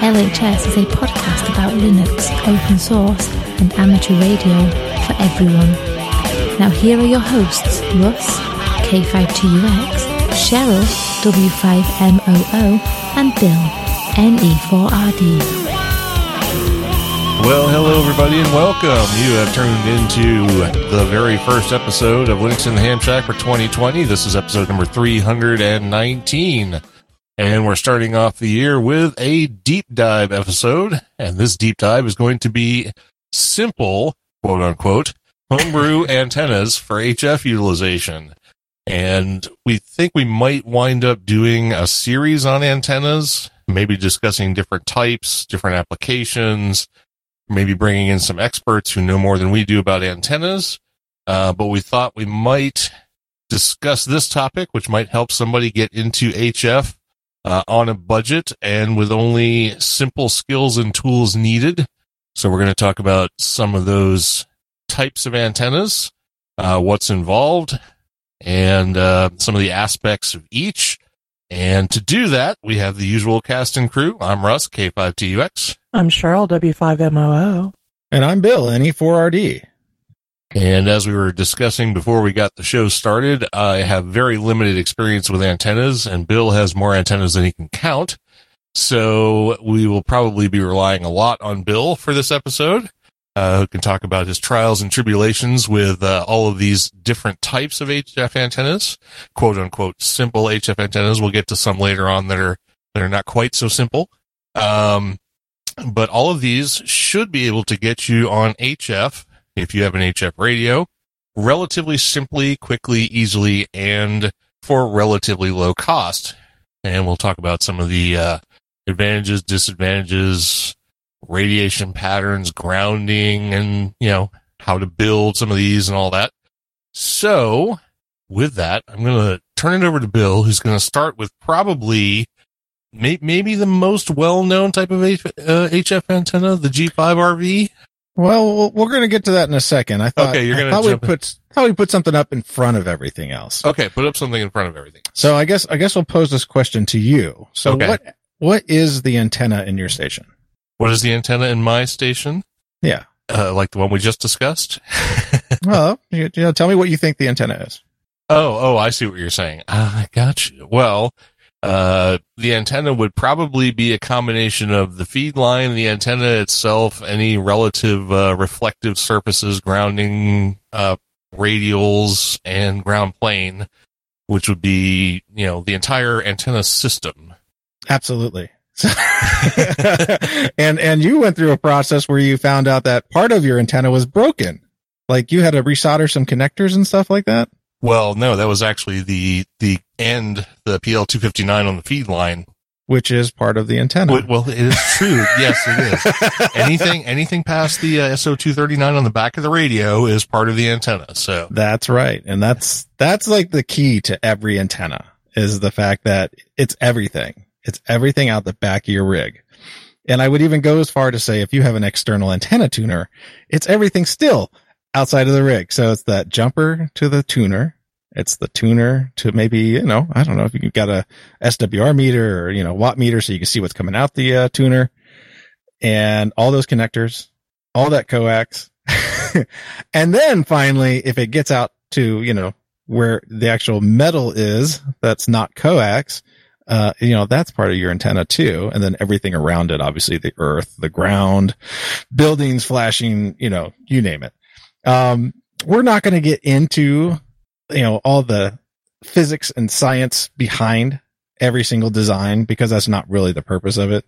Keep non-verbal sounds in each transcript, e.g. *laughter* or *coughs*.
LHS is a podcast about Linux, open source, and amateur radio for everyone. Now, here are your hosts Russ, K5TUX, Cheryl, W5MOO, and Bill, NE4RD. Well, hello everybody and welcome. You have turned into the very first episode of Linux in the Ham Shack for 2020. This is episode number 319. And we're starting off the year with a deep dive episode. And this deep dive is going to be simple, quote unquote, homebrew *laughs* antennas for HF utilization. And we think we might wind up doing a series on antennas, maybe discussing different types, different applications, maybe bringing in some experts who know more than we do about antennas. Uh, but we thought we might discuss this topic, which might help somebody get into HF uh, on a budget and with only simple skills and tools needed. So we're going to talk about some of those types of antennas, uh, what's involved, and uh, some of the aspects of each. And to do that, we have the usual cast and crew. I'm Russ, K5TUX. I'm Cheryl, W5MOO. And I'm Bill, NE4RD. And as we were discussing before we got the show started, I have very limited experience with antennas and Bill has more antennas than he can count. So we will probably be relying a lot on Bill for this episode, uh, who can talk about his trials and tribulations with uh, all of these different types of HF antennas, quote unquote, simple HF antennas. We'll get to some later on that are, that are not quite so simple. Um, but all of these should be able to get you on HF if you have an HF radio relatively simply, quickly, easily, and for relatively low cost. And we'll talk about some of the uh, advantages, disadvantages, radiation patterns, grounding, and, you know, how to build some of these and all that. So with that, I'm going to turn it over to Bill, who's going to start with probably may- maybe the most well-known type of H- uh, HF antenna, the G5RV. Well, we're going to get to that in a second. I thought, Okay, you're gonna I thought we jump in. put how we put something up in front of everything else. Okay, put up something in front of everything. So I guess I guess we'll pose this question to you. So Okay. what what is the antenna in your station? What is the antenna in my station? Yeah. Uh, like the one we just discussed? *laughs* well, you, you know, tell me what you think the antenna is. Oh, oh, I see what you're saying. I got you. Well, uh, the antenna would probably be a combination of the feed line, the antenna itself, any relative, uh, reflective surfaces, grounding, uh, radials and ground plane, which would be, you know, the entire antenna system. Absolutely. *laughs* and and you went through a process where you found out that part of your antenna was broken. Like you had to resolder some connectors and stuff like that. Well, no, that was actually the, the end, the PL259 on the feed line Which is part of the antenna. Well, well, it is true. yes, it is. *laughs* anything, anything past the uh, SO239 on the back of the radio is part of the antenna. So That's right. And that's, that's like the key to every antenna is the fact that it's everything. It's everything out the back of your rig. And I would even go as far to say if you have an external antenna tuner, it's everything still outside of the rig. So it's that jumper to the tuner. It's the tuner to maybe, you know, I don't know if you've got a SWR meter or, you know, watt meter so you can see what's coming out the uh, tuner and all those connectors, all that coax. *laughs* and then finally, if it gets out to, you know, where the actual metal is, that's not coax, uh, you know, that's part of your antenna too. And then everything around it, obviously the earth, the ground, buildings flashing, you know, you name it. Um, we're not going to get into, you know, all the physics and science behind every single design because that's not really the purpose of it.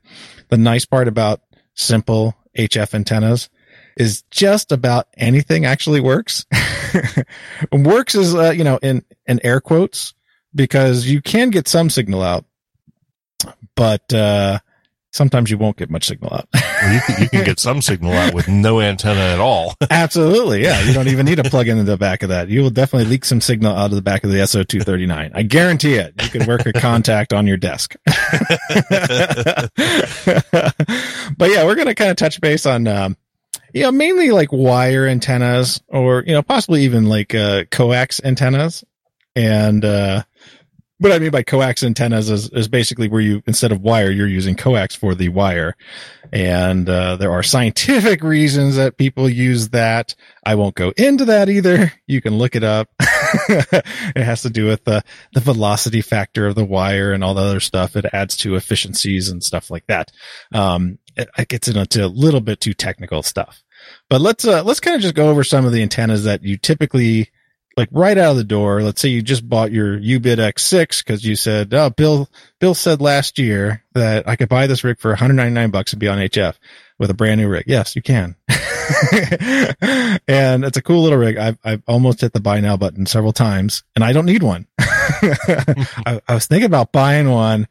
The nice part about simple HF antennas is just about anything actually works. *laughs* works is, uh, you know, in, in air quotes because you can get some signal out, but, uh, sometimes you won't get much signal out. *laughs* Well, you, can, you can get some signal out with no antenna at all. *laughs* Absolutely. Yeah. You don't even need to plug in the back of that. You will definitely leak some signal out of the back of the SO239. I guarantee it. You can work a contact on your desk. *laughs* but yeah, we're going to kind of touch base on, um, you know, mainly like wire antennas or, you know, possibly even like, uh, coax antennas. And, uh, what I mean by coax antennas is, is basically where you, instead of wire, you're using coax for the wire. And, uh, there are scientific reasons that people use that. I won't go into that either. You can look it up. *laughs* it has to do with the, the velocity factor of the wire and all the other stuff. It adds to efficiencies and stuff like that. Um, it, it gets into a little bit too technical stuff, but let's, uh, let's kind of just go over some of the antennas that you typically like right out of the door, let's say you just bought your UBIT X6 because you said, oh, Bill, Bill said last year that I could buy this rig for 199 bucks and be on HF with a brand new rig. Yes, you can. *laughs* and it's a cool little rig. I've, I've almost hit the buy now button several times and I don't need one. *laughs* I, I was thinking about buying one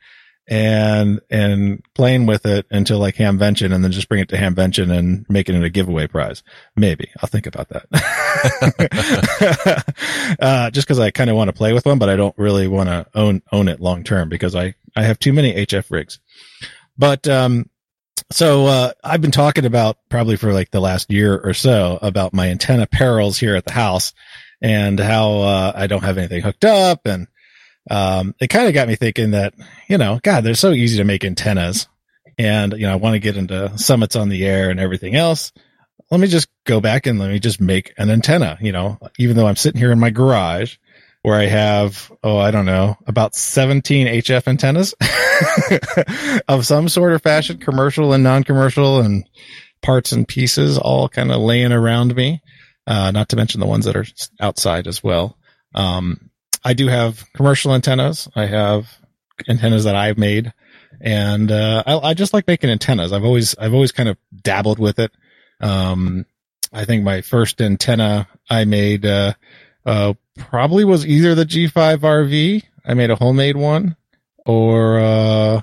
and and playing with it until like Hamvention and then just bring it to Hamvention and making it a giveaway prize. Maybe I'll think about that. *laughs* uh, just because I kind of want to play with one, but I don't really want to own own it long term because I I have too many HF rigs. But um, so uh, I've been talking about probably for like the last year or so about my antenna perils here at the house and how uh, I don't have anything hooked up and um, it kind of got me thinking that, you know, God, they're so easy to make antennas. And, you know, I want to get into summits on the air and everything else. Let me just go back and let me just make an antenna, you know, even though I'm sitting here in my garage where I have, oh, I don't know, about 17 HF antennas *laughs* of some sort or fashion, commercial and non-commercial and parts and pieces all kind of laying around me. Uh, not to mention the ones that are outside as well. Um, I do have commercial antennas. I have antennas that I've made, and uh, I, I, just like making antennas. I've always I've always kind of dabbled with it. Um, I think my first antenna I made uh, uh, probably was either the G5RV. I made a homemade one, or uh,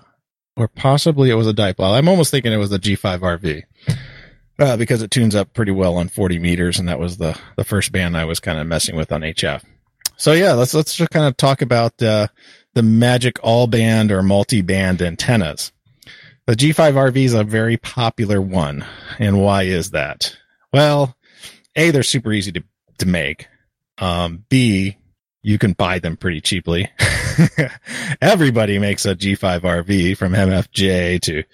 or possibly it was a dipole. I'm almost thinking it was the G5RV. Uh, because it tunes up pretty well on 40 meters, and that was the the first band I was kind of messing with on HF. So yeah, let's let's just kind of talk about uh, the Magic all band or multi band antennas. The G5RV is a very popular one, and why is that? Well, a they're super easy to to make. Um, B you can buy them pretty cheaply. *laughs* Everybody makes a G5RV from MFJ to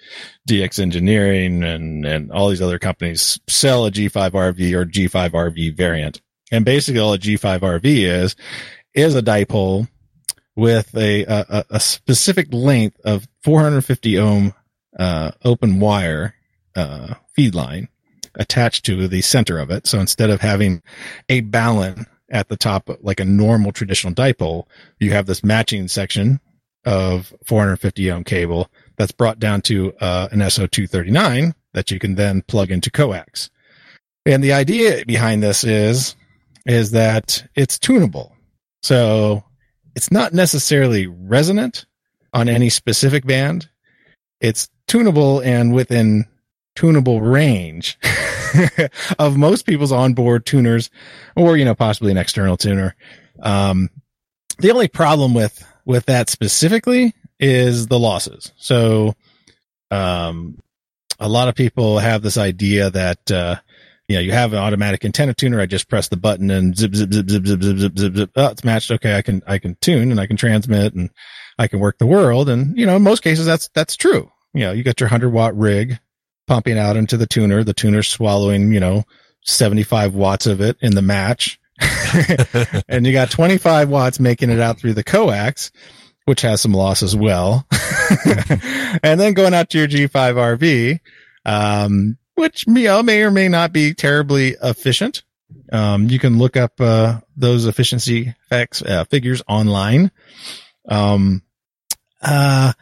DX Engineering and, and all these other companies sell a G5RV or G5RV variant. And basically all a G5RV is, is a dipole with a, a, a specific length of 450 ohm, uh, open wire, uh, feed line attached to the center of it. So instead of having a balun at the top, like a normal traditional dipole, you have this matching section of 450 ohm cable that's brought down to uh, an SO239 that you can then plug into coax. And the idea behind this is is that it's tunable. So it's not necessarily resonant on any specific band. It's tunable and within tunable range *laughs* of most people's onboard tuners or, you know, possibly an external tuner. Um, the only problem with, with that specifically is the losses. So, um, a lot of people have this idea that, uh, you know, you have an automatic antenna tuner. I just press the button and zip, zip, zip, zip, zip, zip, zip, zip, zip. Oh, it's matched. Okay. I can, I can tune and I can transmit and I can work the world. And, you know, in most cases, that's, that's true. You know, you got your hundred watt rig pumping out into the tuner. The tuner's swallowing, you know, 75 watts of it in the match. *laughs* and you got 25 watts making it out through the coax, which has some loss as well. *laughs* and then going out to your G5RV, um, which know, may or may not be terribly efficient. Um, you can look up uh, those efficiency facts uh, figures online. Um, uh,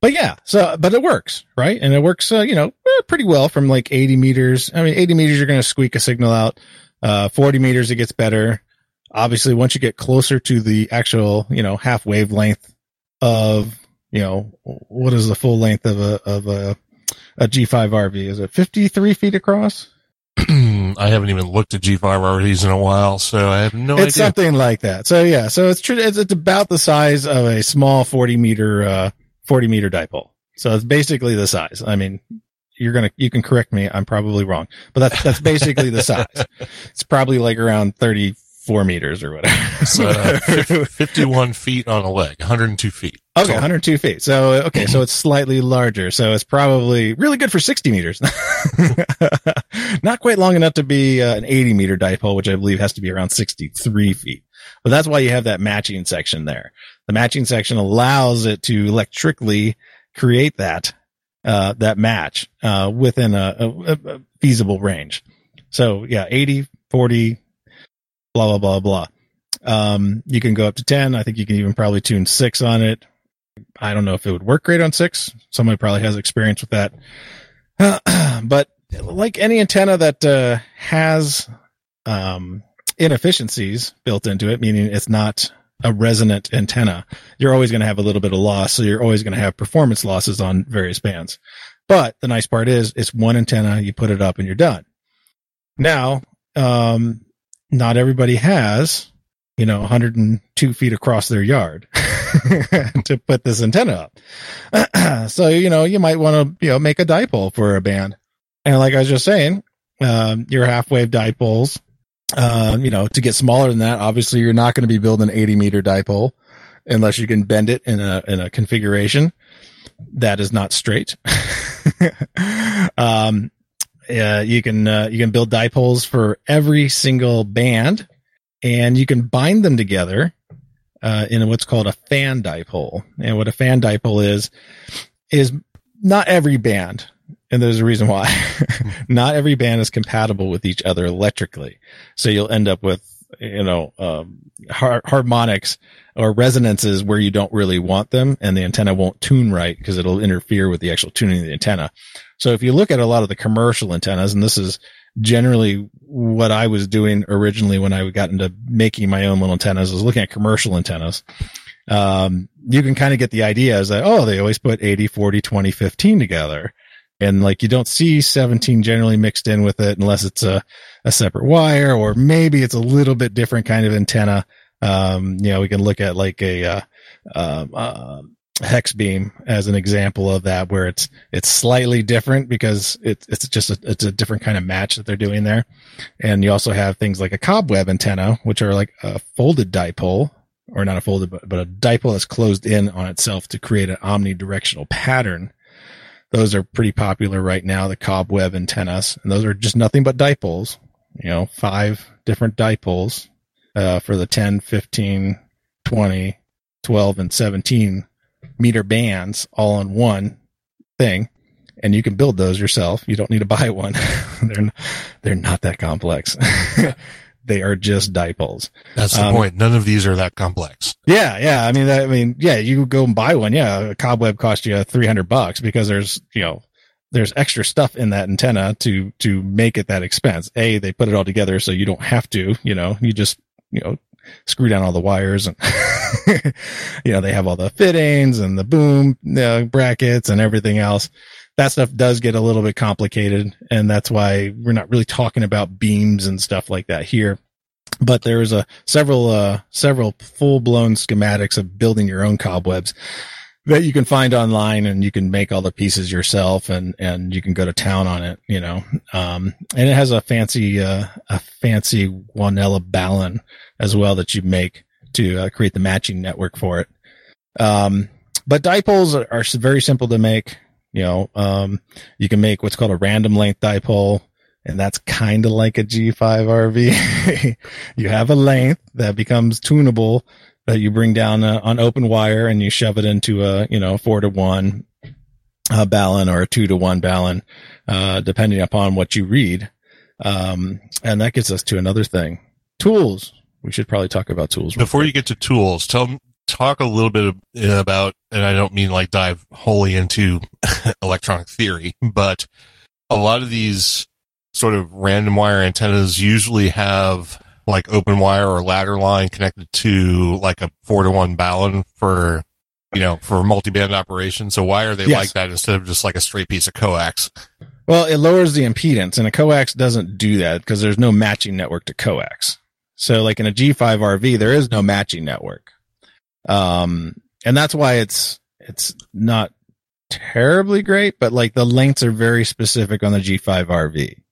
but yeah, so but it works, right? And it works, uh, you know, eh, pretty well from like 80 meters. I mean, 80 meters, you're going to squeak a signal out. Uh, 40 meters, it gets better. Obviously, once you get closer to the actual, you know, half wavelength of, you know, what is the full length of a of a a G5 RV? Is it 53 feet across? *clears throat* I haven't even looked at G5 RVs in a while, so I have no it's idea. something like that. So yeah, so it's true. It's, it's about the size of a small 40 meter, uh, 40 meter dipole. So it's basically the size. I mean, you're going to, you can correct me. I'm probably wrong, but that's, that's basically the size. *laughs* It's probably like around 34 meters or whatever. So, uh, *laughs* 51 feet on a leg, 102 feet. Okay, So- 102 feet. So, okay, so it's slightly larger. So it's probably really good for 60 meters. *laughs* Not quite long enough to be uh, an 80 meter dipole, which I believe has to be around 63 feet. But that's why you have that matching section there. The matching section allows it to electrically create that, uh, that match, uh, within a, a, a feasible range. So yeah, 80, 40, blah, blah, blah, blah. Um, you can go up to 10. I think you can even probably tune six on it. I don't know if it would work great on six. Somebody probably has experience with that. *clears throat* but like any antenna that uh, has um, inefficiencies built into it, meaning it's not a resonant antenna, you're always going to have a little bit of loss. So you're always going to have performance losses on various bands. But the nice part is it's one antenna, you put it up and you're done. Now, um, not everybody has, you know, 102 feet across their yard *laughs* to put this antenna up. *clears throat* so, you know, you might want to, you know, make a dipole for a band. And like I was just saying, um, your half wave dipoles, um, you know, to get smaller than that, obviously you're not going to be building an 80 meter dipole unless you can bend it in a, in a configuration that is not straight. *laughs* um, yeah, you can, uh, you can build dipoles for every single band and you can bind them together, uh, in what's called a fan dipole. And what a fan dipole is, is not every band. And there's a reason why *laughs* not every band is compatible with each other electrically. So you'll end up with, you know, um, har- harmonics or resonances where you don't really want them and the antenna won't tune right because it'll interfere with the actual tuning of the antenna. So if you look at a lot of the commercial antennas, and this is generally what I was doing originally when I got into making my own little antennas, was looking at commercial antennas. Um, you can kind of get the idea is that, oh, they always put 80, 40, 20, 15 together. And like you don't see 17 generally mixed in with it unless it's a, a separate wire or maybe it's a little bit different kind of antenna. Um, you know, we can look at like a, uh, uh, uh, hex beam as an example of that where it's it's slightly different because it's it's just a, it's a different kind of match that they're doing there. And you also have things like a cobweb antenna which are like a folded dipole or not a folded but, but a dipole that's closed in on itself to create an omnidirectional pattern. Those are pretty popular right now the cobweb antennas. And those are just nothing but dipoles you know five different dipoles uh, for the 10 15 20 12 and 17 meter bands all on one thing and you can build those yourself. You don't need to buy one. *laughs* They're they're not that complex. *laughs* They are just dipoles. That's the Um, point. None of these are that complex. yeah yeah. I mean i mean yeah you go and buy one. Yeah a cobweb cost you 300 bucks because there's you know there's extra stuff in that antenna to to make it that expense. A they put it all together so you don't have to you know you just you know screw down all the wires and *laughs* you know they have all the fittings and the boom uh, brackets and everything else. That stuff does get a little bit complicated and that's why we're not really talking about beams and stuff like that here. But there's a several uh several full blown schematics of building your own cobwebs that you can find online and you can make all the pieces yourself and and you can go to town on it you know. Um and it has a fancy uh a fancy Wanella balun as well that you make to uh, create the matching network for it um but dipoles are, are very simple to make you know um you can make what's called a random length dipole and that's kind of like a G5 RV. *laughs* you have a length that becomes tunable that you bring down uh, on open wire and you shove it into a, you know, four to one uh, balun or a two to one balun, uh, depending upon what you read. Um, and that gets us to another thing. Tools. We should probably talk about tools. Before quick. you get to tools, tell talk a little bit about, and I don't mean like dive wholly into *laughs* electronic theory, but a lot of these sort of random wire antennas usually have like open wire or ladder line connected to like a four to one balun for you know, for multi-band operation. So why are they Yes. like that instead of just like a straight piece of coax? Well, it lowers the impedance, and a coax doesn't do that because there's no matching network to coax. So, like in a G5 RV, there is no matching network, um, and that's why it's it's not terribly great. But like the lengths are very specific on the G5 RV.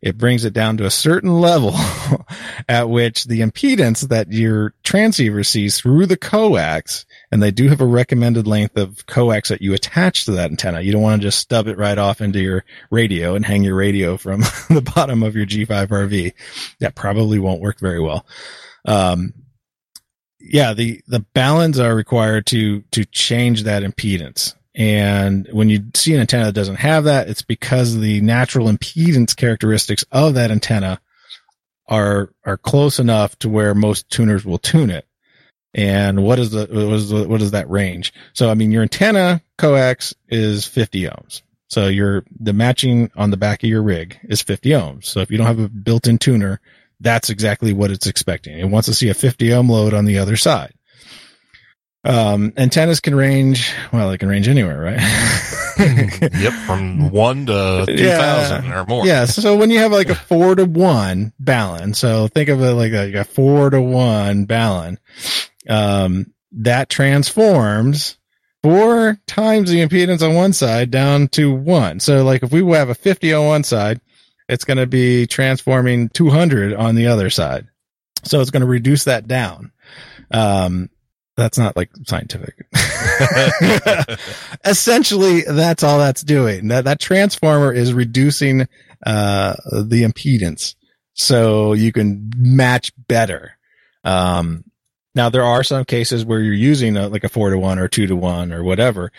It brings it down to a certain level *laughs* at which the impedance that your transceiver sees through the coax and they do have a recommended length of coax that you attach to that antenna. You don't want to just stub it right off into your radio and hang your radio from *laughs* the bottom of your G5 RV. That probably won't work very well. Um, yeah, the, the baluns are required to, to change that impedance. And when you see an antenna that doesn't have that, it's because the natural impedance characteristics of that antenna are, are close enough to where most tuners will tune it. And what is the, what is the, what is that range? So, I mean, your antenna coax is 50 ohms. So your, the matching on the back of your rig is 50 ohms. So if you don't have a built-in tuner, that's exactly what it's expecting. It wants to see a 50 ohm load on the other side. Um, antennas can range, well, they can range anywhere, right? *laughs* yep, from one to 2000 Yeah. or more. Yeah. So when you have like a *laughs* four to one balance, so think of it like a, like a four to one balance, um, that transforms four times the impedance on one side down to one. So like if we have a 50 on one side, it's going to be transforming 200 on the other side. So it's going to reduce that down. Um, that's not like scientific. *laughs* Essentially, that's all that's doing. That that transformer is reducing uh the impedance so you can match better. Um now there are some cases where you're using a, like a 4 to 1 or 2 to 1 or whatever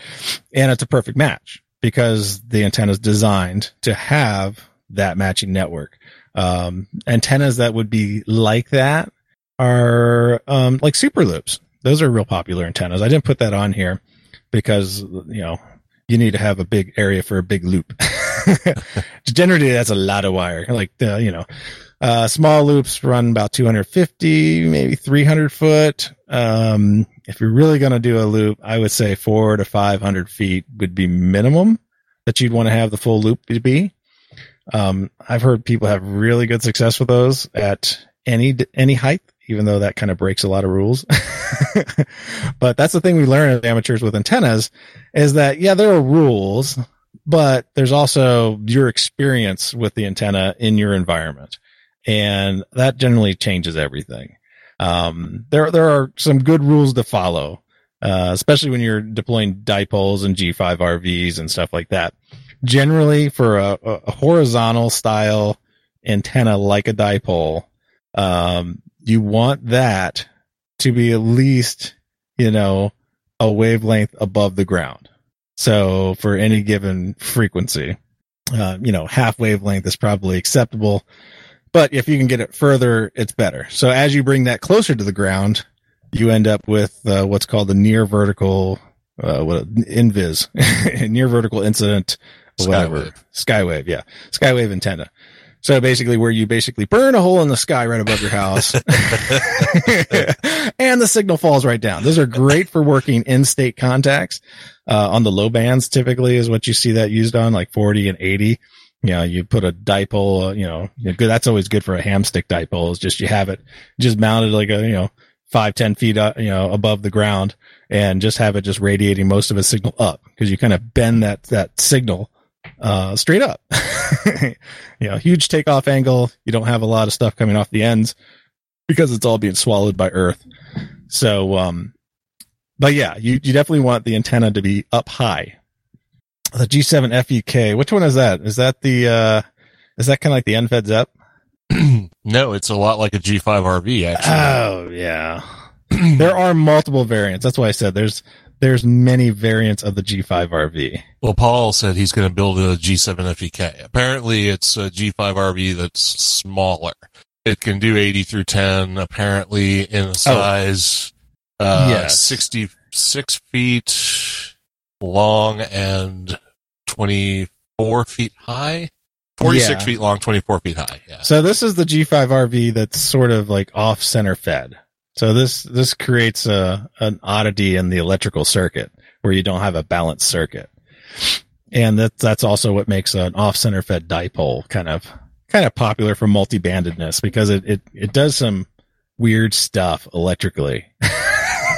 and it's a perfect match because the antenna is designed to have that matching network. Um antennas that would be like that are um like super loops. Those are real popular antennas. I didn't put that on here because you know you need to have a big area for a big loop. *laughs* *laughs* Generally, that's a lot of wire. Like the you know, uh, small loops run about 250, maybe 300 foot. Um, if you're really going to do a loop, I would say four to 500 feet would be minimum that you'd want to have the full loop to be. Um, I've heard people have really good success with those at any any height, even though that kind of breaks a lot of rules. *laughs* but that's the thing we learn as amateurs with antennas is that yeah, there are rules, but there's also your experience with the antenna in your environment, and that generally changes everything. Um, there there are some good rules to follow, uh, especially when you're deploying dipoles and G5 RVs and stuff like that. Generally, for a, a horizontal style antenna like a dipole, um, you want that to be at least, you know, a wavelength above the ground. So for any given frequency, uh, you know, half wavelength is probably acceptable. But if you can get it further, it's better. So as you bring that closer to the ground, you end up with uh, what's called the near vertical, uh, what invis, *laughs* near vertical incident, whatever, Skywave. skywave, yeah, skywave antenna. So basically, where you basically burn a hole in the sky right above your house, *laughs* *laughs* and the signal falls right down. Those are great for working in-state contacts. Uh, on the low bands, typically is what you see that used on, like 40 and 80. You know, you put a dipole, uh, you know. That's always good for a ham stick dipole. Is just you have it just mounted like a, you know, five, ten feet, uh, you know, above the ground and just have it just radiating most of its signal up because you kind of bend that, that signal, uh, straight up. *laughs* you know, huge takeoff angle. You don't have a lot of stuff coming off the ends because it's all being swallowed by earth. So, um, but yeah, you, you definitely want the antenna to be up high. The G7 FEK, which one is that? Is that the, uh, is that kind of like the end-fed Zepp? *clears throat* no, it's a lot like a G5 RV actually. Oh yeah. *clears throat* there are multiple variants. That's why I said there's there's many variants of the G5 RV. Well, Paul said he's going to build a G7 FEK. Apparently, it's a G5 RV that's smaller. It can do 80 through 10, apparently in a size, uh, Yes. 66 feet long and 24 feet high. 46 Yeah. feet long, 24 feet high. Yeah. So this is the G5 RV that's sort of like off center fed. So this this creates a an oddity in the electrical circuit where you don't have a balanced circuit, and that that's also what makes an off center fed dipole kind of kind of popular for multi bandedness because it, it it does some weird stuff electrically. *laughs*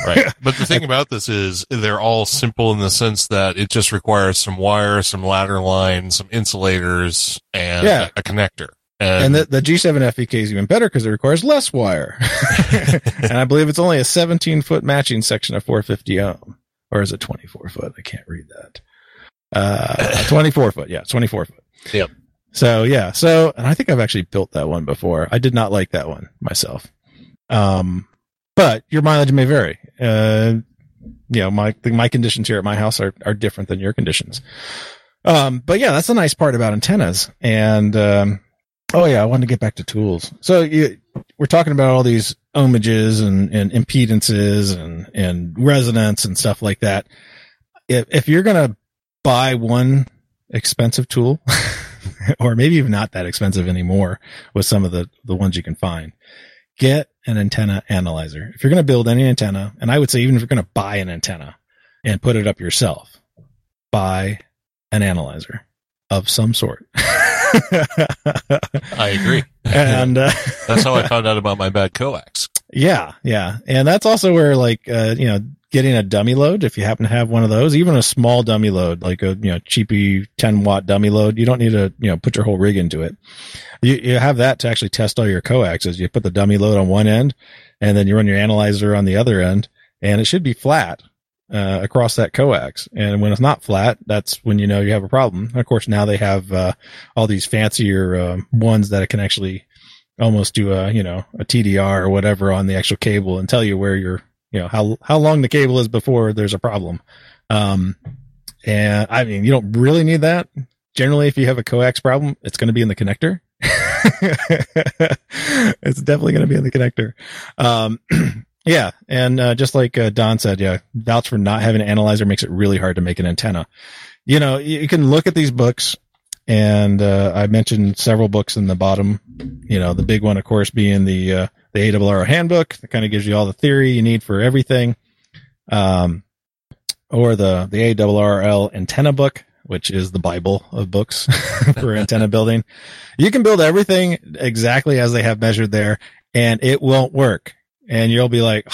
right. *laughs* But the thing about this is they're all simple in the sense that it just requires some wire, some ladder line, some insulators, and Yeah. a, a connector. And the, the G7 FEK is even better because it requires less wire. *laughs* and I believe it's only a 17 foot matching section of 450 ohm. Or is it 24 foot? I can't read that. Uh, 24 foot. Yeah, 24 foot. Yep. So yeah. So, and I think I've actually built that one before. I did not like that one myself. Um, but your mileage may vary. Uh, you know, my, my conditions here at my house are, are different than your conditions. Um, but yeah, that's the nice part about antennas. And, um, oh yeah, I wanted to get back to tools. So you, we're talking about all these ohmages and, and impedances and, and resonance and stuff like that. If, if you're going to buy one expensive tool *laughs* or maybe even not that expensive anymore with some of the, the ones you can find, get an antenna analyzer. If you're going to build any antenna, and I would say even if you're going to buy an antenna and put it up yourself, buy an analyzer of some sort. *laughs* I agree. and uh, *laughs* That's how I found out about my bad coax. *laughs* yeah, yeah, and that's also where like uh, you know getting a dummy load if you happen to have one of those, even a small dummy load like a you know cheapy ten watt dummy load. You don't need to you know put your whole rig into it. You you have that to actually test all your coaxes. You put the dummy load on one end, and then you run your analyzer on the other end, and it should be flat. Uh, across that coax. And when it's not flat, that's when you know you have a problem. Of course, now they have, uh, all these fancier, uh, ones that can actually almost do a, you know, a TDR or whatever on the actual cable and tell you where you're, you know, how, how long the cable is before there's a problem. Um, and I mean, you don't really need that. Generally, if you have a coax problem, it's going to be in the connector. *laughs* it's definitely going to be in the connector. Um, *clears throat* yeah. And, uh, just like, uh, Don said, yeah, vouch for not having an analyzer makes it really hard to make an antenna. You know, you can look at these books and, uh, I mentioned several books in the bottom, you know, the big one, of course, being the, uh, the ARRL handbook that kind of gives you all the theory you need for everything. Um, or the, the ARRL antenna book, which is the Bible of books *laughs* for antenna building. You can build everything exactly as they have measured there and it won't work. And you'll be like,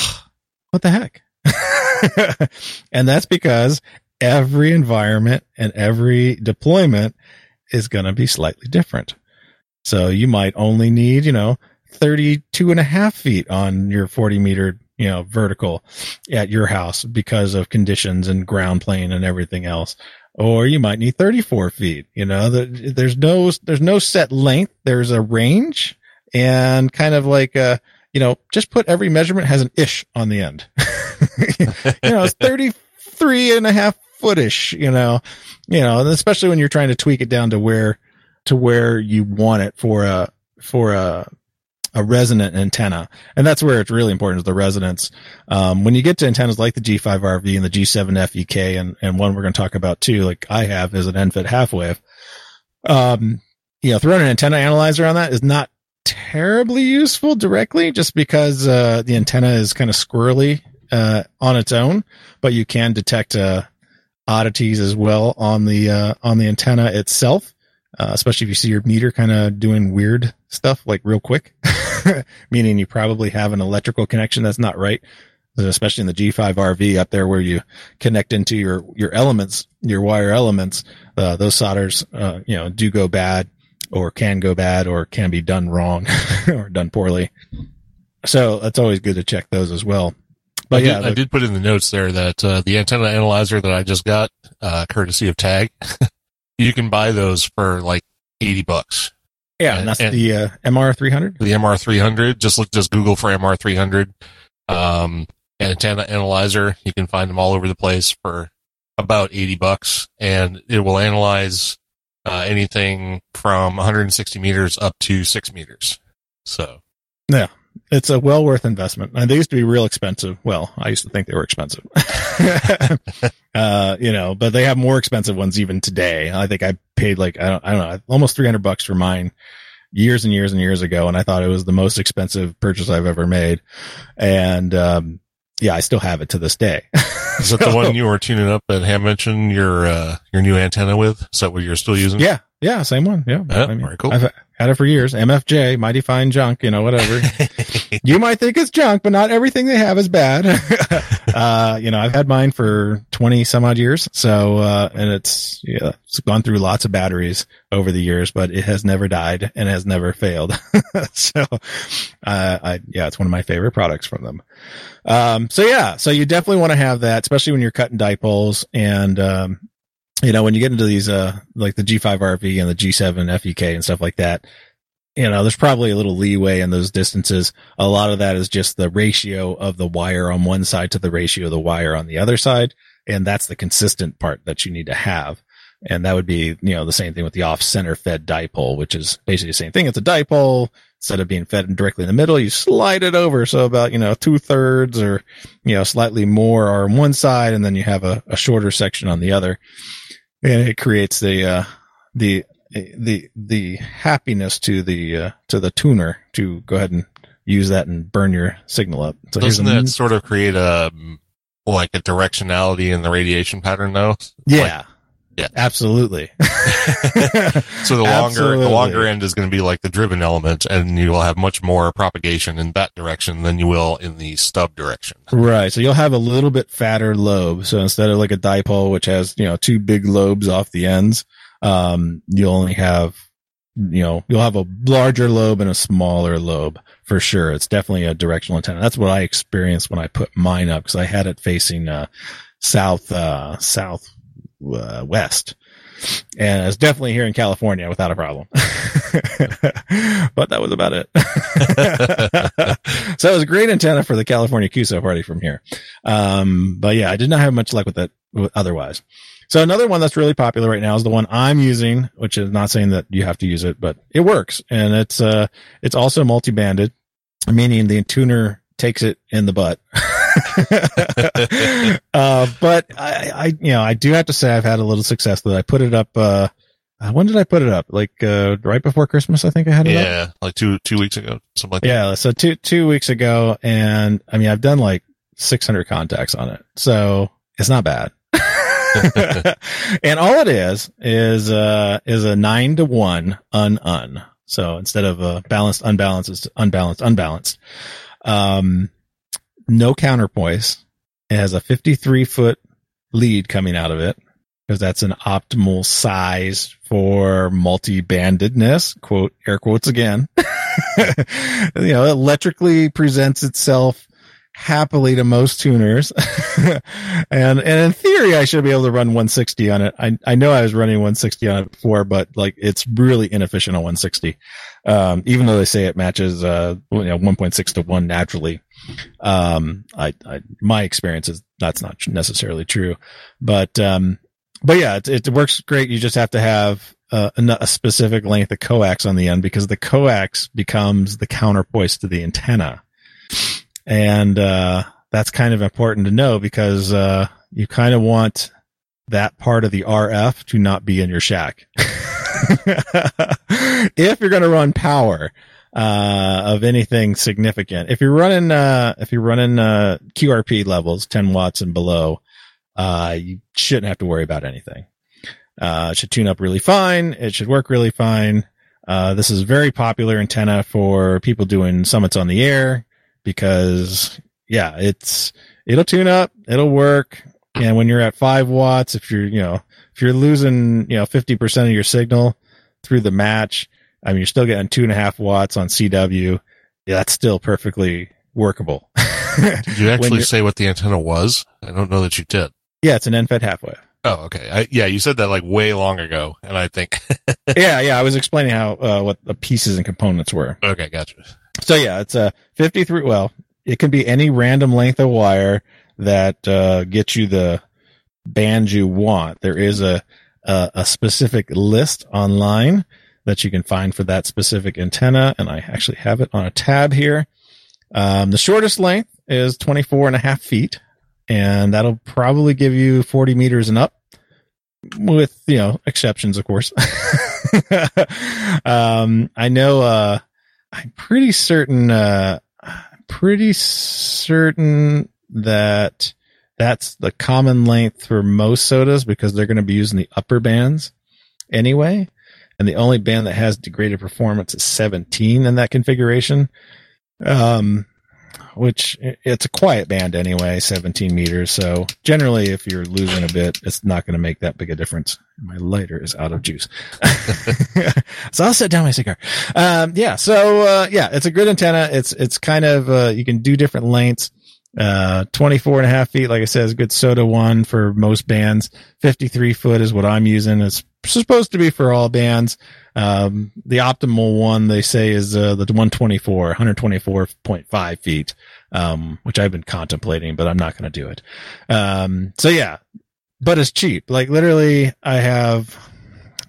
what the heck? *laughs* and that's because every environment and every deployment is going to be slightly different. So you might only need, you know, 32 and a half feet on your 40 meter, you know, vertical at your house because of conditions and ground plane and everything else. Or you might need 34 feet, you know, the, there's no, there's no set length. There's a range and kind of like, uh, you know, just put every measurement has an ish on the end. *laughs* you know, it's 33 and a half footish, you know, you know, especially when you're trying to tweak it down to where, to where you want it for a, for a, a resonant antenna. And that's where it's really important is the resonance. Um, when you get to antennas like the G5RV and the G7 FEK and, and one we're going to talk about too, like I have is an end-fed half wave. Um, you know, throwing an antenna analyzer on that is not terribly useful directly just because, uh, the antenna is kind of squirrely, uh, on its own, but you can detect, uh, oddities as well on the, uh, on the antenna itself. Uh, especially if you see your meter kind of doing weird stuff like real quick, *laughs* *laughs* meaning you probably have an electrical connection that's not right. Especially in the G5 RV up there where you connect into your, your elements, your wire elements, uh, those solders, uh, you know, do go bad or can go bad or can be done wrong *laughs* or done poorly. So that's always good to check those as well. But I yeah, did, I did put in the notes there that uh, the antenna analyzer that I just got, uh, courtesy of Tag, *laughs* you can buy those for like eighty bucks. Yeah, and that's and- the, uh, MR300. The MR three hundred, just look, just Google for MR three hundred, um, antenna analyzer. You can find them all over the place for about eighty bucks, and it will analyze uh, anything from 160 meters up to six meters. So it's a well worth investment. And they used to be real expensive. Well, I used to think they were expensive. *laughs* uh, you know, but they have more expensive ones even today. I think I paid like, I don't, I don't know, almost 300 bucks for mine. years and years and years ago, and I thought it was the most expensive purchase I've ever made. And um, yeah, I still have it to this day. *laughs* Is that the one you were tuning up at Hamvention your uh, your new antenna with? Is that what you're still using? Yeah, yeah, same one. Yeah, Yeah, very cool. I've had it for years. MFJ, mighty fine junk, you know, whatever. *laughs* you might think it's junk, but not everything they have is bad. *laughs* uh, you know, I've had mine for 20 some odd years. So, uh, and it's, yeah, it's gone through lots of batteries over the years, but it has never died and has never failed. *laughs* so, uh, I, yeah, it's one of my favorite products from them. Um, so yeah, so you definitely want to have that, especially when you're cutting dipoles and, um, you know, when you get into these, uh, like the G5 RV and the G7 FEK and stuff like that, you know, there's probably a little leeway in those distances. A lot of that is just the ratio of the wire on one side to the ratio of the wire on the other side. And that's the consistent part that you need to have. And that would be, you know, the same thing with the off center fed dipole, which is basically the same thing. It's a dipole. Instead of being fed directly in the middle, you slide it over. So about, you know, two thirds or, you know, slightly more are on one side and then you have a, a shorter section on the other and it creates the uh, the the the happiness to the uh, to the tuner to go ahead and use that and burn your signal up. So Doesn't that sort of create a like a directionality in the radiation pattern though? yeah. Yeah. Absolutely. *laughs* *laughs* So the longer the longer end is going to be like the driven element, and you will have much more propagation in that direction than you will in the stub direction. Right. So you'll have a little bit fatter lobe. So instead of like a dipole, which has, you know, two big lobes off the ends, um, you'll only have, you know, you'll have a larger lobe and a smaller lobe for sure. It's definitely a directional antenna. That's what I experienced when I put mine up because I had it facing, uh, south, uh, south, uh, west. And it's definitely here in California without a problem. *laughs* but that was about it. *laughs* so it was a great antenna for the California QSO party from here. Um, but yeah, I did not have much luck with it otherwise. So another one that's really popular right now is the one I'm using, which is not saying that you have to use it, but it works. And it's, uh, it's also multi-banded, meaning the tuner takes it in the butt. *laughs* *laughs* uh, but I, I, you know, I do have to say I've had a little success with it. I put it up, uh, uh, when did I put it up? Like, uh, right before Christmas, I think I had it up. Yeah, like two two weeks ago, something like that. Yeah. So two, two weeks ago. And I mean, I've done like 600 contacts on it. So it's not bad. *laughs* *laughs* and all it is, is, uh, is a nine to one unun. So instead of a balanced, unbalanced, it's unbalanced, unbalanced. Um, no counterpoise. It has a 53 foot lead coming out of it because that's an optimal size for multi-bandedness. Quote, air quotes again. *laughs* you know, electrically presents itself happily to most tuners. *laughs* and, and in theory, I should be able to run 160 on it. I, I know I was running 160 on it before, but like it's really inefficient on 160. Um, even though they say it matches, uh, you know, 1.6 to 1 naturally. Um, I, I, my experience is that's not necessarily true, but, um, but yeah, it, it works great. You just have to have uh, a, specific length of coax on the end because the coax becomes the counterpoise to the antenna. And, uh, that's kind of important to know because, uh, you kind of want that part of the RF to not be in your shack. *laughs* if you're going to run power, uh, of anything significant, if you're running, uh, if you're running, uh, QRP levels, 10 watts and below, uh, you shouldn't have to worry about anything. Uh, it should tune up really fine. It should work really fine. Uh, this is a very popular antenna for people doing summits on the air because yeah, it's, it'll tune up. It'll work. And when you're at five watts, if you're, you know, if you're losing, you know, 50% of your signal through the match, I mean, you're still getting two and a half watts on CW. Yeah, that's still perfectly workable. *laughs* Did you actually say what the antenna was? I don't know that you did. yeah, it's an end-fed half wave. Oh, okay. I, yeah, you said that like way long ago, and I think *laughs* yeah, yeah. I was explaining how uh, what the pieces and components were. okay, gotcha. So yeah, it's a 53. Well, it can be any random length of wire that uh, gets you the band you want. There is a, a a specific list online that you can find for that specific antenna, and I actually have it on a tab here. Um, the shortest length is 24 and a half feet, and that'll probably give you 40 meters and up with, you know, exceptions, of course. *laughs* um, I know, uh, I'm pretty certain, uh, pretty certain that that's the common length for most SOTAs because they're going to be using the upper bands anyway. And the only band that has degraded performance is 17 in that configuration. Um, which it's a quiet band anyway, 17 meters. So generally, if you're losing a bit, it's not going to make that big a difference. My lighter is out of juice. *laughs* so I'll set down my cigar. Um, yeah. So, uh, yeah, it's a good antenna. It's, it's kind of, uh, you can do different lengths. Uh, 24 and a half feet, like I said, is good SOTA one for most bands. 53 foot is what I'm using. It's supposed to be for all bands. Um, the optimal one they say is, uh, the 124, 124.5 feet, um, which I've been contemplating, but I'm not going to do it. Um, so yeah, but it's cheap. Like literally I have,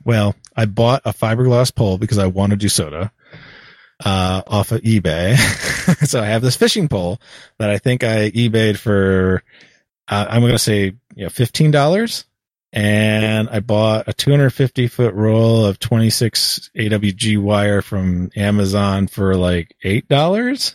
well, I bought a fiberglass pole because I want to do SOTA uh, off of eBay. *laughs* so I have this fishing pole that I think I eBayed for, uh, I'm going to say, you know, $15. And I bought a 250 foot roll of 26 AWG wire from Amazon for like $8.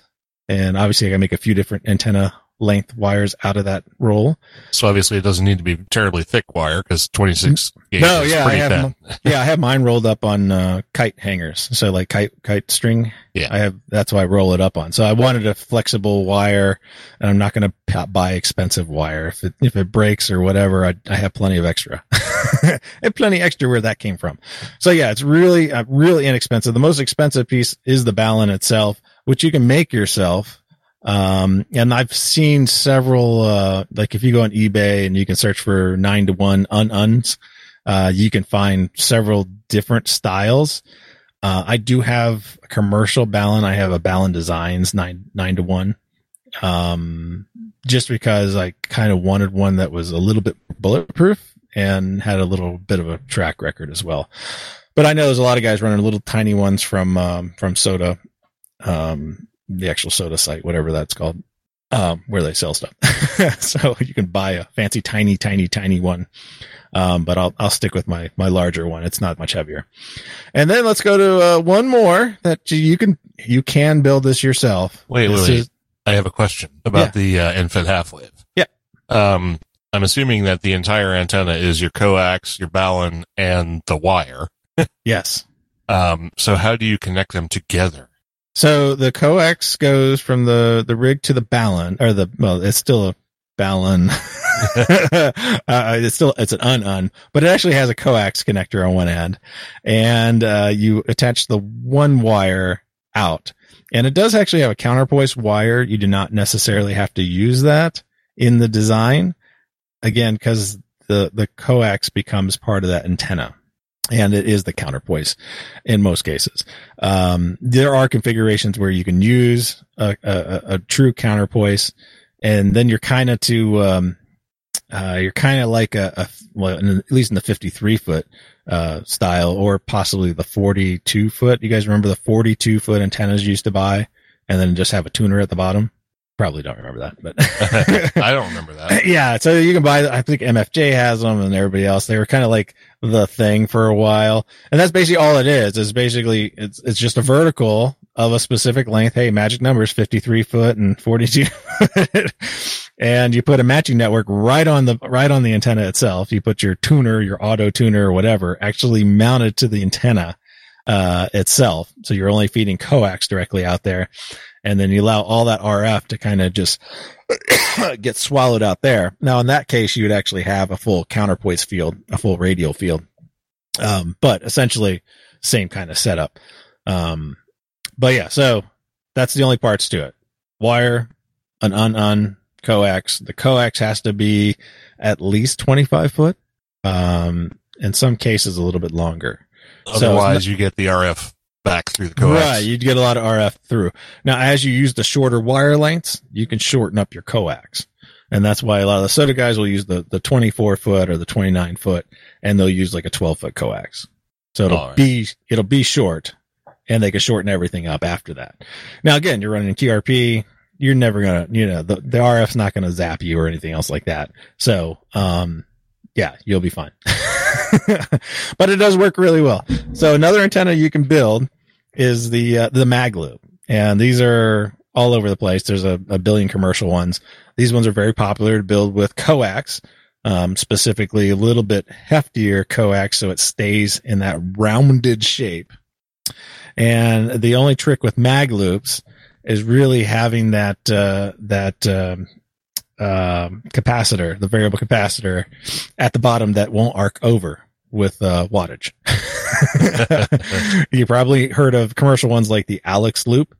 And obviously I got to make a few different antenna length wires out of that roll. So obviously it doesn't need to be terribly thick wire because 26 gauge No, is yeah, I have, yeah, I have mine rolled up on uh, kite hangers. So like kite kite string. Yeah. I have. That's why I roll it up on. So I wanted a flexible wire, and I'm not going to buy expensive wire. If it if it breaks or whatever, I I have plenty of extra. *laughs* I have plenty extra where that came from. So yeah, it's really uh, really inexpensive. The most expensive piece is the balun itself, which you can make yourself. Um, and I've seen several, uh, like if you go on eBay and you can search for nine to one ununs, uh, you can find several different styles. Uh, I do have a commercial balun. I have a Balun Designs nine, nine to one. Um, just because I kind of wanted one that was a little bit bulletproof and had a little bit of a track record as well. But I know there's a lot of guys running little tiny ones from, um, from SOTA, um, the actual SOTA site, whatever that's called, um, where they sell stuff. *laughs* so you can buy a fancy, tiny, tiny, tiny one. Um, but I'll, I'll stick with my, my larger one. It's not much heavier. And then let's go to, uh, one more that you, can, you can build this yourself. Wait, wait, This wait. is- I have a question about the uh, end-fed half wave. Yeah. Um, I'm assuming that the entire antenna is your coax, your balun, and the wire. *laughs* yes. Um, so how do you connect them together? So the coax goes from the, the rig to the balun or the, well, it's still a balun. *laughs* uh, it's still, it's an unun, but it actually has a coax connector on one end and, uh, you attach the one wire out and it does actually have a counterpoise wire. You do not necessarily have to use that in the design again, cause the, the coax becomes part of that antenna and it is the counterpoise in most cases. Um, there are configurations where you can use a, a, a true counterpoise, and then you're kind of to, um, uh, you're kind of like a, a well, in- at least in the 53 foot, uh, style or possibly the 42 foot. You guys remember the 42 foot antennas you used to buy and then just have a tuner at the bottom? Probably don't remember that, but *laughs* I don't remember that. *laughs* yeah, so you can buy. I think MFJ has them, and everybody else. They were kind of like the thing for a while, and that's basically all it is. It's basically it's it's just a vertical of a specific length. Hey, magic numbers fifty three foot and forty two, *laughs* and you put a matching network right on the right on the antenna itself. You put your tuner, your auto tuner, or whatever, actually mounted to the antenna uh, itself. So you're only feeding coax directly out there. And then you allow all that RF to kind of just *coughs* get swallowed out there. Now, in that case, you would actually have a full counterpoise field, a full radial field. Um, but essentially same kind of setup. Um, but yeah, so that's the only parts to it. Wire, an unun coax. The coax has to be at least 25 foot. Um, in some cases a little bit longer. So Otherwise, you get the RF back through the coax. Right. You'd get a lot of RF through. Now, as you use the shorter wire lengths, you can shorten up your coax. And that's why a lot of the SOTA guys will use the, the 24 foot or the 29 foot and they'll use like a 12 foot coax. So it'll right. be, it'll be short and they can shorten everything up after that. Now, again, you're running QRP. You're never going to, you know, the, the RF's not going to zap you or anything else like that. So, um, yeah, you'll be fine. *laughs* *laughs* but it does work really well. So another antenna you can build is the uh, the mag loop, and these are all over the place. There's a, a billion commercial ones. These ones are very popular to build with coax, um, specifically a little bit heftier coax, so it stays in that rounded shape. And the only trick with mag loops is really having that uh, that um, um, capacitor, the variable capacitor, at the bottom that won't arc over with uh, wattage. *laughs* you probably heard of commercial ones like the Alex loop,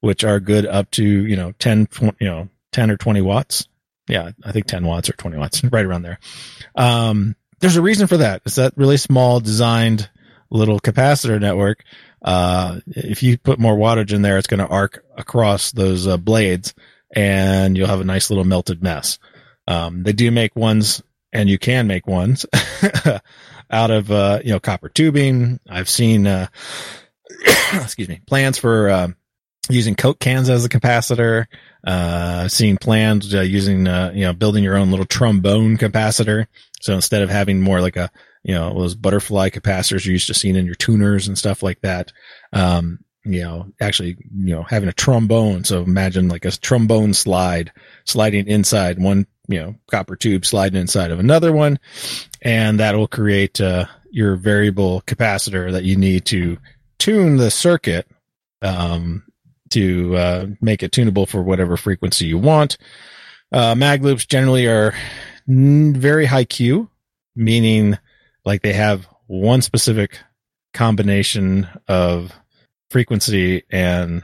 which are good up to you know 10 20, you know 10 or 20 watts. Yeah, I think 10 watts or 20 watts, *laughs* right around there. Um, there's a reason for that. It's that really small designed little capacitor network. Uh, if you put more wattage in there, it's going to arc across those uh, blades and you'll have a nice little melted mess. Um, they do make ones and you can make ones *laughs* out of, uh, you know, copper tubing. I've seen, uh, *coughs* excuse me, plans for, uh, using Coke cans as a capacitor. Uh, seen plans uh, using, uh, you know, building your own little trombone capacitor. So instead of having more like a, you know, those butterfly capacitors you're used to seeing in your tuners and stuff like that, um, you know, actually, you know, having a trombone. So imagine like a trombone slide sliding inside one, you know, copper tube sliding inside of another one. And that will create, uh, your variable capacitor that you need to tune the circuit, um, to, uh, make it tunable for whatever frequency you want. Uh, mag loops generally are very high Q, meaning like they have one specific combination of frequency and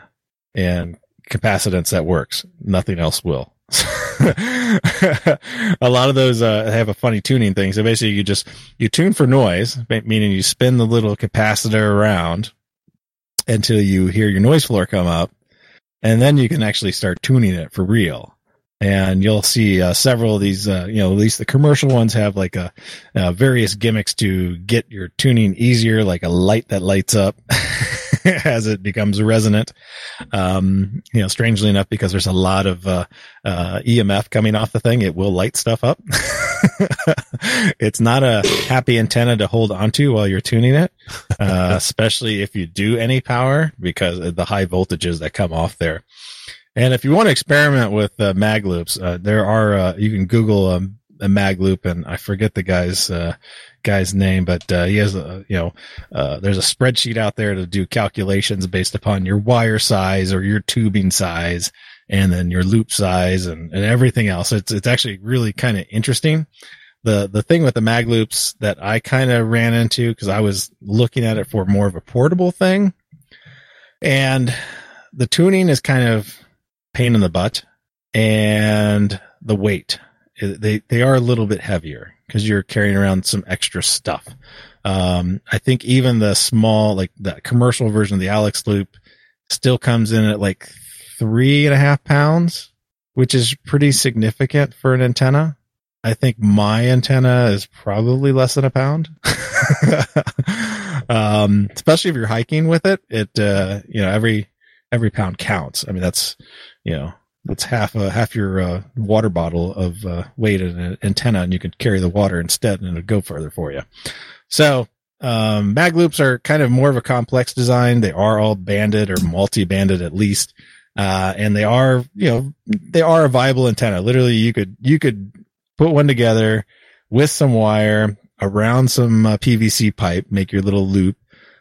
and capacitance that works. Nothing else will. *laughs* a lot of those uh, have a funny tuning thing. So basically, you just you tune for noise, meaning you spin the little capacitor around until you hear your noise floor come up, and then you can actually start tuning it for real. And you'll see uh, several of these, uh, you know, at least the commercial ones have like a uh, various gimmicks to get your tuning easier, like a light that lights up. *laughs* *laughs* as it becomes resonant. Um, you know, strangely enough, because there's a lot of, uh, uh, EMF coming off the thing, it will light stuff up. *laughs* it's not a happy antenna to hold onto while you're tuning it, uh, *laughs* especially if you do any power because of the high voltages that come off there. And if you want to experiment with uh, mag loops, uh, there are, uh, you can Google um, a mag loop and I forget the guy's, uh, guy's name, but uh, he has a you know uh, there's a spreadsheet out there to do calculations based upon your wire size or your tubing size, and then your loop size and, and everything else. It's it's actually really kind of interesting. The the thing with the mag loops that I kind of ran into because I was looking at it for more of a portable thing, and the tuning is kind of pain in the butt, and the weight they they are a little bit heavier because you're carrying around some extra stuff. Um, I think even the small, like the commercial version of the Alex Loop still comes in at like three and a half pounds, which is pretty significant for an antenna. I think my antenna is probably less than a pound. *laughs* um, especially if you're hiking with it, it, uh, you know, every, every pound counts. I mean, that's, you know, that's half a half your uh, water bottle of uh, weight and an antenna, and you could carry the water instead, and it'd go further for you. So um, mag loops are kind of more of a complex design. They are all banded or multi-banded at least, uh, and they are you know they are a viable antenna. Literally, you could you could put one together with some wire around some uh, PVC pipe, make your little loop,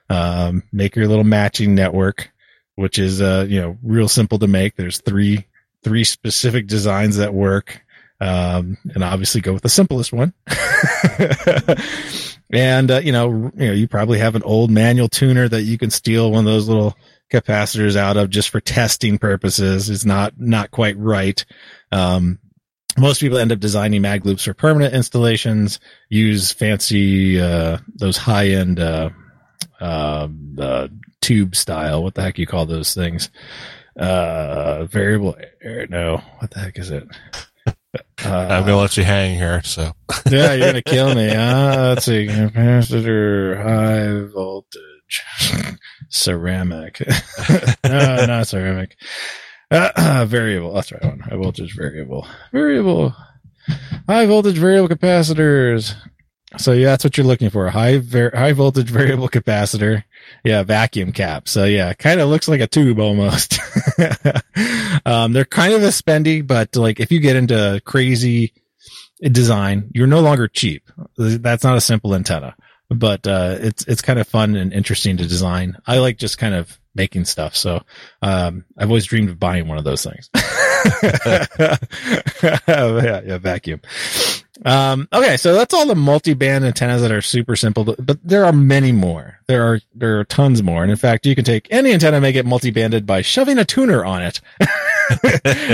um, make your little matching network, which is uh you know real simple to make. There's three three specific designs that work. Um, and obviously go with the simplest one. *laughs* and, uh, you know, you know, you probably have an old manual tuner that you can steal one of those little capacitors out of just for testing purposes. It's not, not quite right. Um, most people end up designing mag loops for permanent installations, use fancy, uh, those high end, uh, uh, tube style. What the heck you call those things? Uh, variable air. No, what the heck is it? Uh, *laughs* I'm gonna let you hang here. So *laughs* yeah, you're gonna kill me. Uh, let's see, capacitor, high voltage, *laughs* ceramic. no, not ceramic. Uh, uh, variable. That's the right one. High voltage variable. Variable. High voltage variable capacitors. So yeah, that's what you're looking for. High, ver- high voltage variable capacitor. Yeah. Vacuum cap. So yeah, kind of looks like a tube almost. *laughs* um, they're kind of a spendy, but like if you get into crazy design, you're no longer cheap. That's not a simple antenna, but, uh, it's, it's kind of fun and interesting to design. I like just kind of making stuff. So, um, I've always dreamed of buying one of those things. *laughs* yeah, yeah, vacuum. Um, okay, so that's all the multi-band antennas that are super simple, but, there are many more. There are there are tons more, and in fact, you can take any antenna, make it multi-banded by shoving a tuner on it,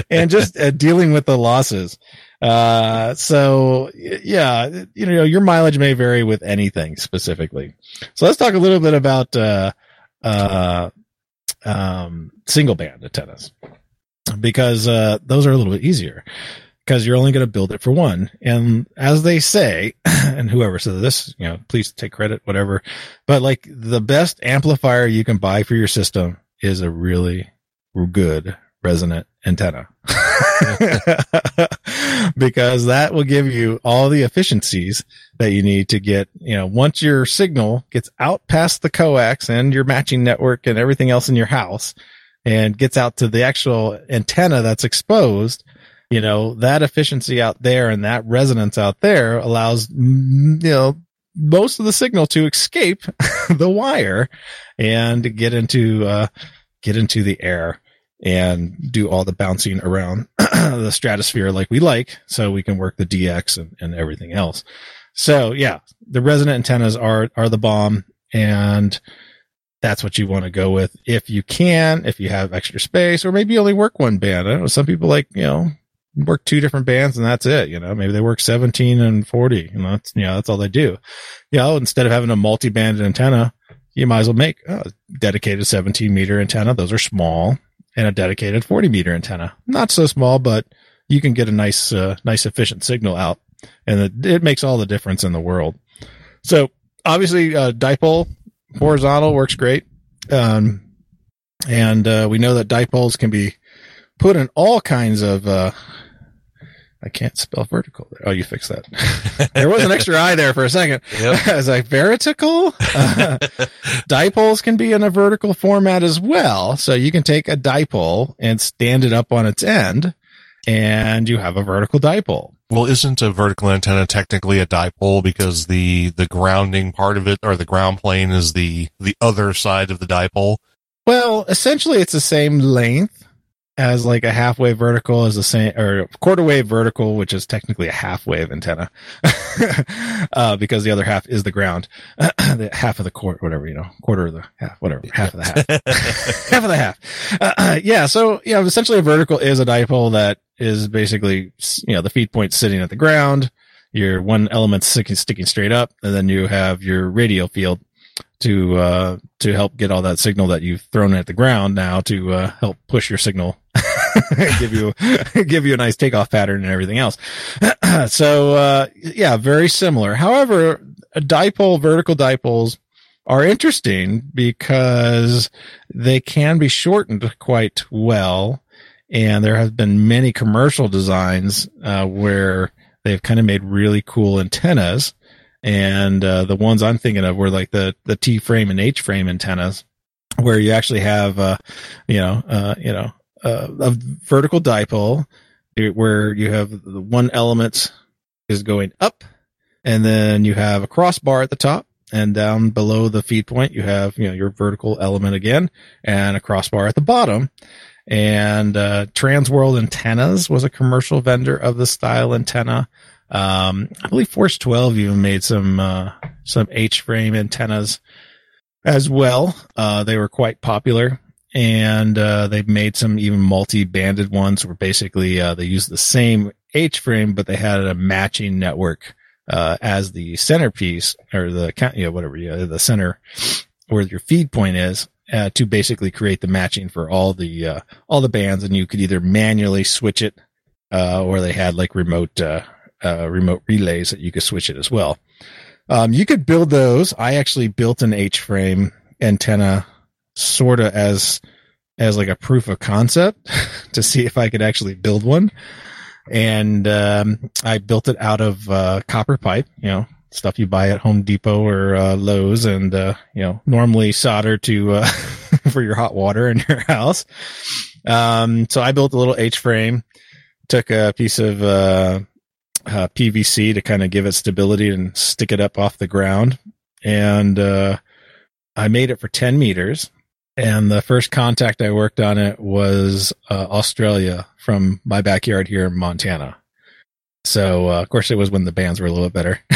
*laughs* and just uh, dealing with the losses. Uh, so yeah, you know, your mileage may vary with anything specifically. So let's talk a little bit about uh, uh, um, single band antennas because uh, those are a little bit easier because you're only going to build it for one. And as they say, *clears throat* and whoever said this, you know, please take credit, whatever. But like the best amplifier you can buy for your system is a really good resonant antenna. *laughs* because that will give you all the efficiencies that you need to get, you know, once your signal gets out past the coax and your matching network and everything else in your house and gets out to the actual antenna that's exposed, you know, that efficiency out there and that resonance out there allows, mm, you know, most of the signal to escape *laughs* the wire and get into, uh, get into the air and do all the bouncing around *clears throat* the stratosphere like we like so we can work the DX and, and everything else. So yeah, the resonant antennas are, are the bomb and that's what you want to go with if you can, if you have extra space, or maybe you only work one band. I don't know. Some people like, you know, work two different bands and that's it. You know, maybe they work 17 and 40 and that's, you know, that's all they do. You know, instead of having a multi-band antenna, you might as well make a dedicated 17 meter antenna. Those are small and a dedicated 40 meter antenna. Not so small, but you can get a nice, uh, nice efficient signal out and it, it, makes all the difference in the world. So obviously, uh, dipole horizontal works great. Um, and, uh, we know that dipoles can be put in all kinds of, uh, I can't spell vertical. Oh, you fixed that. *laughs* there was an extra I there for a second. Yep. *laughs* I was like, vertical? Uh, *laughs* dipoles can be in a vertical format as well. So you can take a dipole and stand it up on its end and you have a vertical dipole. Well, isn't a vertical antenna technically a dipole because the, the grounding part of it or the ground plane is the, the other side of the dipole? Well, essentially it's the same length as like a half wave vertical as the same or quarter wave vertical, which is technically a half wave antenna, *laughs* uh, because the other half is the ground, *clears throat* the half of the quarter, whatever, you know, quarter of the half, whatever, half of the half, *laughs* half of the half. Uh, yeah. So, yeah, essentially a vertical is a dipole that is basically, you know, the feed point sitting at the ground. Your one element sticking, sticking straight up, and then you have your radial field to uh, to help get all that signal that you've thrown at the ground now to uh, help push your signal, *laughs* give you *laughs* give you a nice takeoff pattern and everything else. *clears throat* so uh, yeah, very similar. However, dipole vertical dipoles are interesting because they can be shortened quite well, and there have been many commercial designs uh, where they've kind of made really cool antennas and uh, the ones I'm thinking of were like the the T frame and H frame antennas, where you actually have uh, you know uh, you know uh, a vertical dipole where you have the one element is going up, and then you have a crossbar at the top, and down below the feed point you have you know your vertical element again, and a crossbar at the bottom. And uh, Transworld Antennas was a commercial vendor of the style antenna. Um, I believe Force 12 even made some, uh, some H frame antennas as well. Uh, they were quite popular and, uh, they've made some even multi-banded ones where basically, uh, they use the same H frame, but they had a matching network, uh, as the centerpiece or the, you know, whatever, yeah, the center where your feed point is. Uh, to basically create the matching for all the uh, all the bands, and you could either manually switch it, uh, or they had like remote uh, uh, remote relays that you could switch it as well. Um, you could build those. I actually built an H frame antenna sort of as, as like a proof of concept *laughs* to see if I could actually build one. And, um, I built it out of, uh, copper pipe, you know, stuff you buy at Home Depot or uh, Lowe's, and uh, you know normally solder to uh, *laughs* for your hot water in your house. Um, so I built a little H frame, took a piece of uh, PVC to kind of give it stability and stick it up off the ground, and uh, I made it for ten meters. And the first contact I worked on it was uh, Australia from my backyard here in Montana. So uh, of course it was when the bands were a little bit better. *laughs*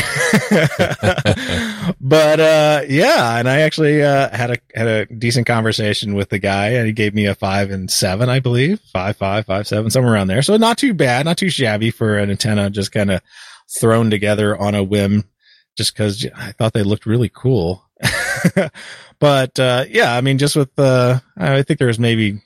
*laughs* but uh, yeah, and I actually uh, had a had a decent conversation with the guy, and he gave me a five and seven, I believe, five five five seven, somewhere around there. So not too bad, not too shabby for an antenna, just kind of thrown together on a whim, just because I thought they looked really cool. *laughs* but uh, yeah, I mean, just with uh, I think there was maybe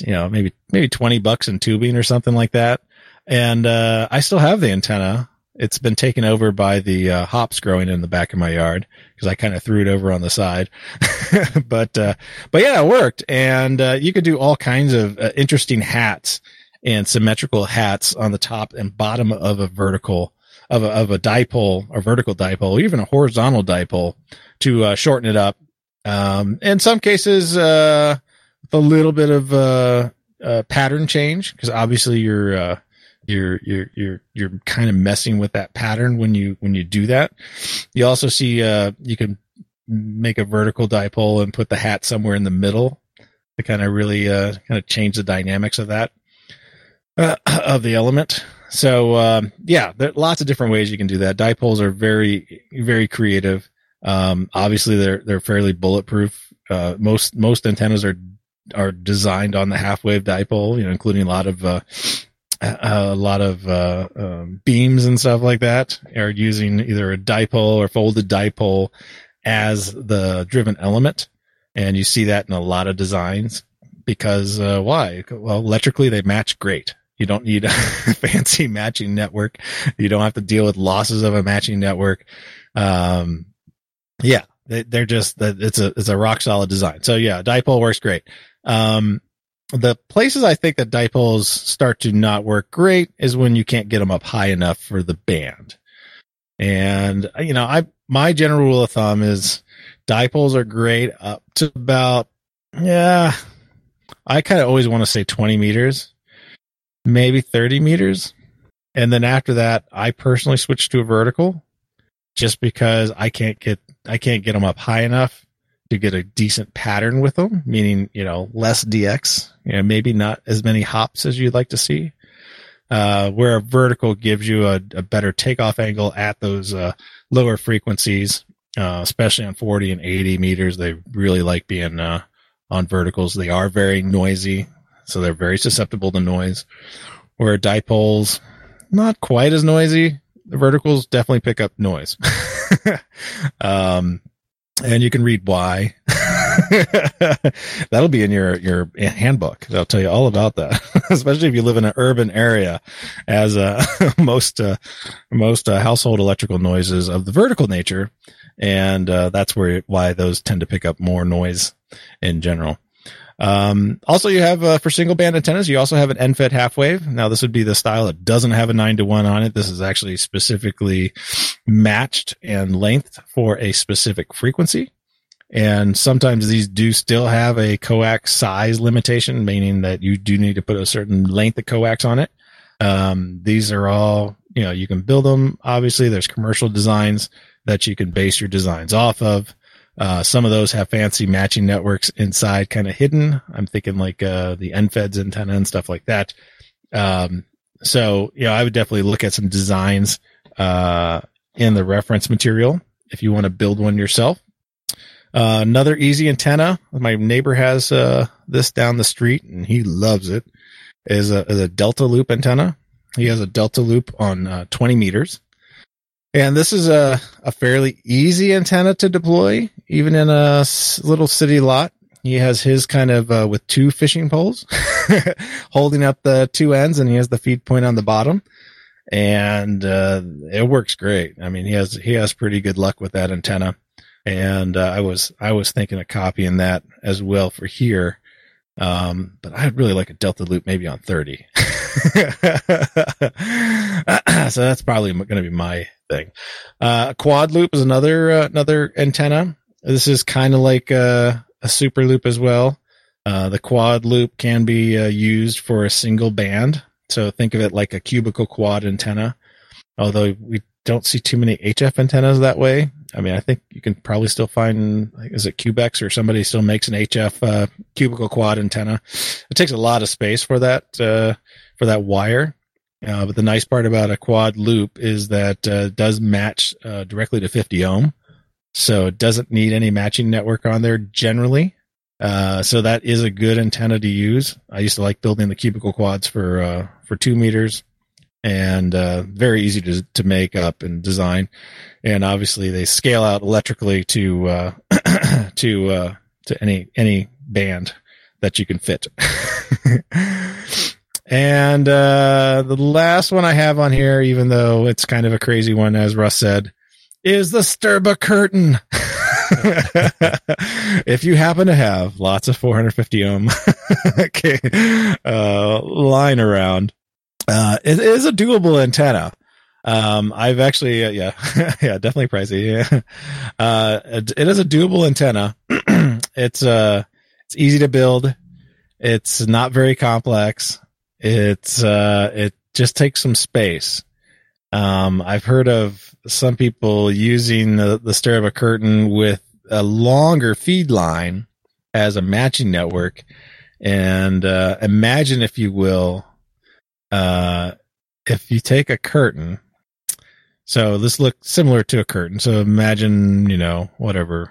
you know maybe maybe twenty bucks in tubing or something like that and uh, I still have the antenna. It's been taken over by the uh, hops growing in the back of my yard because I kind of threw it over on the side. *laughs* but uh, but yeah, it worked, and uh, you could do all kinds of uh, interesting hats and symmetrical hats on the top and bottom of a vertical of a, of a dipole or vertical dipole, even a horizontal dipole to uh, shorten it up. Um, in some cases, uh, a little bit of uh, uh, pattern change because obviously you're uh, you're you're you're you're kind of messing with that pattern when you when you do that. You also see uh you can make a vertical dipole and put the hat somewhere in the middle to kind of really uh kind of change the dynamics of that uh, *clears throat* of the element. So um, yeah, there are lots of different ways you can do that. Dipoles are very very creative. Um, obviously they're they're fairly bulletproof. Uh, most most antennas are are designed on the half wave dipole, you know, including a lot of uh, a lot of uh, um, beams and stuff like that are using either a dipole or folded dipole as the driven element, and you see that in a lot of designs because uh, why? Well, electrically they match great. You don't need *laughs* a fancy matching network. You don't have to deal with losses of a matching network. Um, yeah, they, are just that it's a it's a rock solid design. So yeah, dipole works great. Um, the places I think that dipoles start to not work great is when you can't get them up high enough for the band. And you know, I my general rule of thumb is dipoles are great up to about yeah. I kind of always want to say 20 meters, maybe 30 meters. And then after that, I personally switch to a vertical just because I can't get I can't get them up high enough to get a decent pattern with them, meaning, you know, less DX, know, maybe not as many hops as you'd like to see. Uh, where a vertical gives you a, a better takeoff angle at those, uh, lower frequencies, uh, especially on 40 and 80 meters. They really like being, uh, on verticals. They are very noisy, so they're very susceptible to noise. Where dipoles, not quite as noisy. The verticals definitely pick up noise. *laughs* um, and you can read why. *laughs* That'll be in your your handbook. They'll tell you all about that, *laughs* especially if you live in an urban area, as uh, *laughs* most uh, most uh, household electrical noises of the vertical nature, and uh, that's where why those tend to pick up more noise in general. Um, also, you have uh, for single band antennas, you also have an end fed half wave. Now, this would be the style that doesn't have a nine to one on it. This is actually specifically matched and length for a specific frequency. And sometimes these do still have a coax size limitation, meaning that you do need to put a certain length of coax on it. Um, these are all, you know, you can build them. Obviously, there's commercial designs that you can base your designs off of. Uh, some of those have fancy matching networks inside, kind of hidden. I'm thinking like uh, the EndFedz antenna and stuff like that. Um, so, you know, I would definitely look at some designs uh, in the reference material if you want to build one yourself. Uh, another easy antenna. My neighbor has uh, this down the street, and he loves it. Is a, is a delta loop antenna. He has a delta loop on uh, 20 meters. And this is a, a fairly easy antenna to deploy, even in a little city lot. He has his kind of uh, with two fishing poles *laughs* holding up the two ends, and he has the feed point on the bottom. And uh, it works great. I mean, he has he has pretty good luck with that antenna. And uh, I was I was thinking of copying that as well for here. Um, but I'd really like a Delta loop maybe on 30. *laughs* *laughs* so that's probably going to be my thing. Uh, quad loop is another uh, another antenna. This is kind of like a, a, super loop as well. Uh, the quad loop can be uh, used for a single band. So think of it like a cubical quad antenna. Although we don't see too many HF antennas that way. I mean, I think you can probably still find, is it Cubex or somebody still makes an HF uh, cubical quad antenna. It takes a lot of space for that uh, for that wire. Uh, but the nice part about a quad loop is that uh, does match uh, directly to 50 ohm, so it doesn't need any matching network on there generally. Uh, so that is a good antenna to use. I used to like building the cubical quads for for two meters and uh, very easy to to make up and design. And obviously, they scale out electrically to uh, *clears throat* to uh, to any any band that you can fit. *laughs* and uh, the last one I have on here, even though it's kind of a crazy one, as Russ said, is the Sterba curtain. *laughs* if you happen to have lots of 450 ohm *laughs* okay, uh, line around, uh, it is a doable antenna. Um, I've actually, uh, yeah, *laughs* yeah, definitely pricey. Yeah. Uh, it, it is a doable antenna. *clears throat* it's, uh, it's easy to build. It's not very complex. It's, uh, it just takes some space. Um, I've heard of some people using the, the Sterba curtain with a longer feed line as a matching network. And, uh, imagine if you will, uh, if you take a curtain, so this looks similar to a curtain. So imagine, you know, whatever.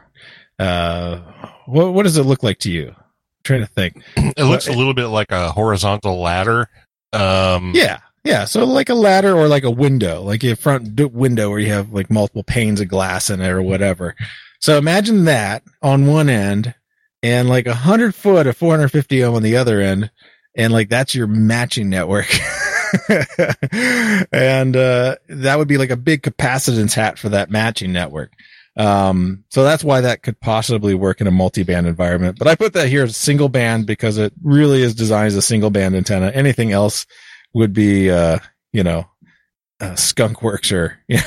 Uh, what what does it look like to you? Trying to think. *clears throat* It looks a little bit like a horizontal ladder. Um, yeah, yeah. So like a ladder or like a window, like a front window where you have like multiple panes of glass in it or whatever. So imagine that on one end and like a hundred foot of 450 ohm on the other end and like that's your matching network. *laughs* and uh, that would be like a big capacitance hat for that matching network. Um, so that's why that could possibly work in a multi-band environment. But I put that here as single band because it really is designed as a single band antenna. Anything else would be, uh, you know, uh, skunk works or *laughs* you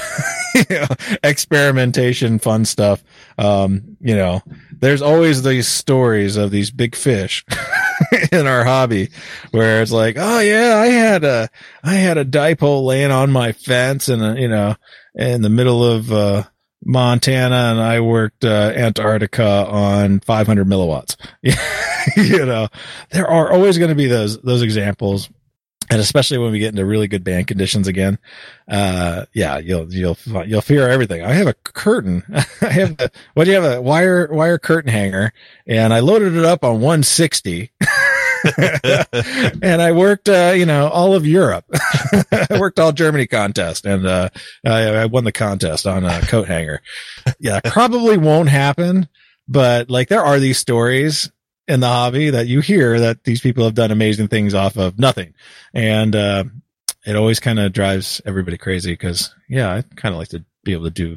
know, experimentation, fun stuff. Um, you know, there's always these stories of these big fish *laughs* in our hobby where it's like, oh yeah, I had a, I had a dipole laying on my fence and, you know, in the middle of, uh, Montana and I worked, uh, Antarctica on 500 milliwatts. *laughs* you know, there are always going to be those, those examples and especially when we get into really good band conditions again, uh, yeah, you'll you'll you'll fear everything. I have a curtain. *laughs* I have a, what do you have a wire wire curtain hanger, and I loaded it up on 160. *laughs* *laughs* and I worked, uh, you know, all of Europe. *laughs* I worked all Germany contest, and uh, I, I, won the contest on a coat hanger. Yeah, probably won't happen, but like there are these stories in the hobby that you hear that these people have done amazing things off of nothing. And, uh, it always kind of drives everybody crazy because, yeah, I kind of like to be able to do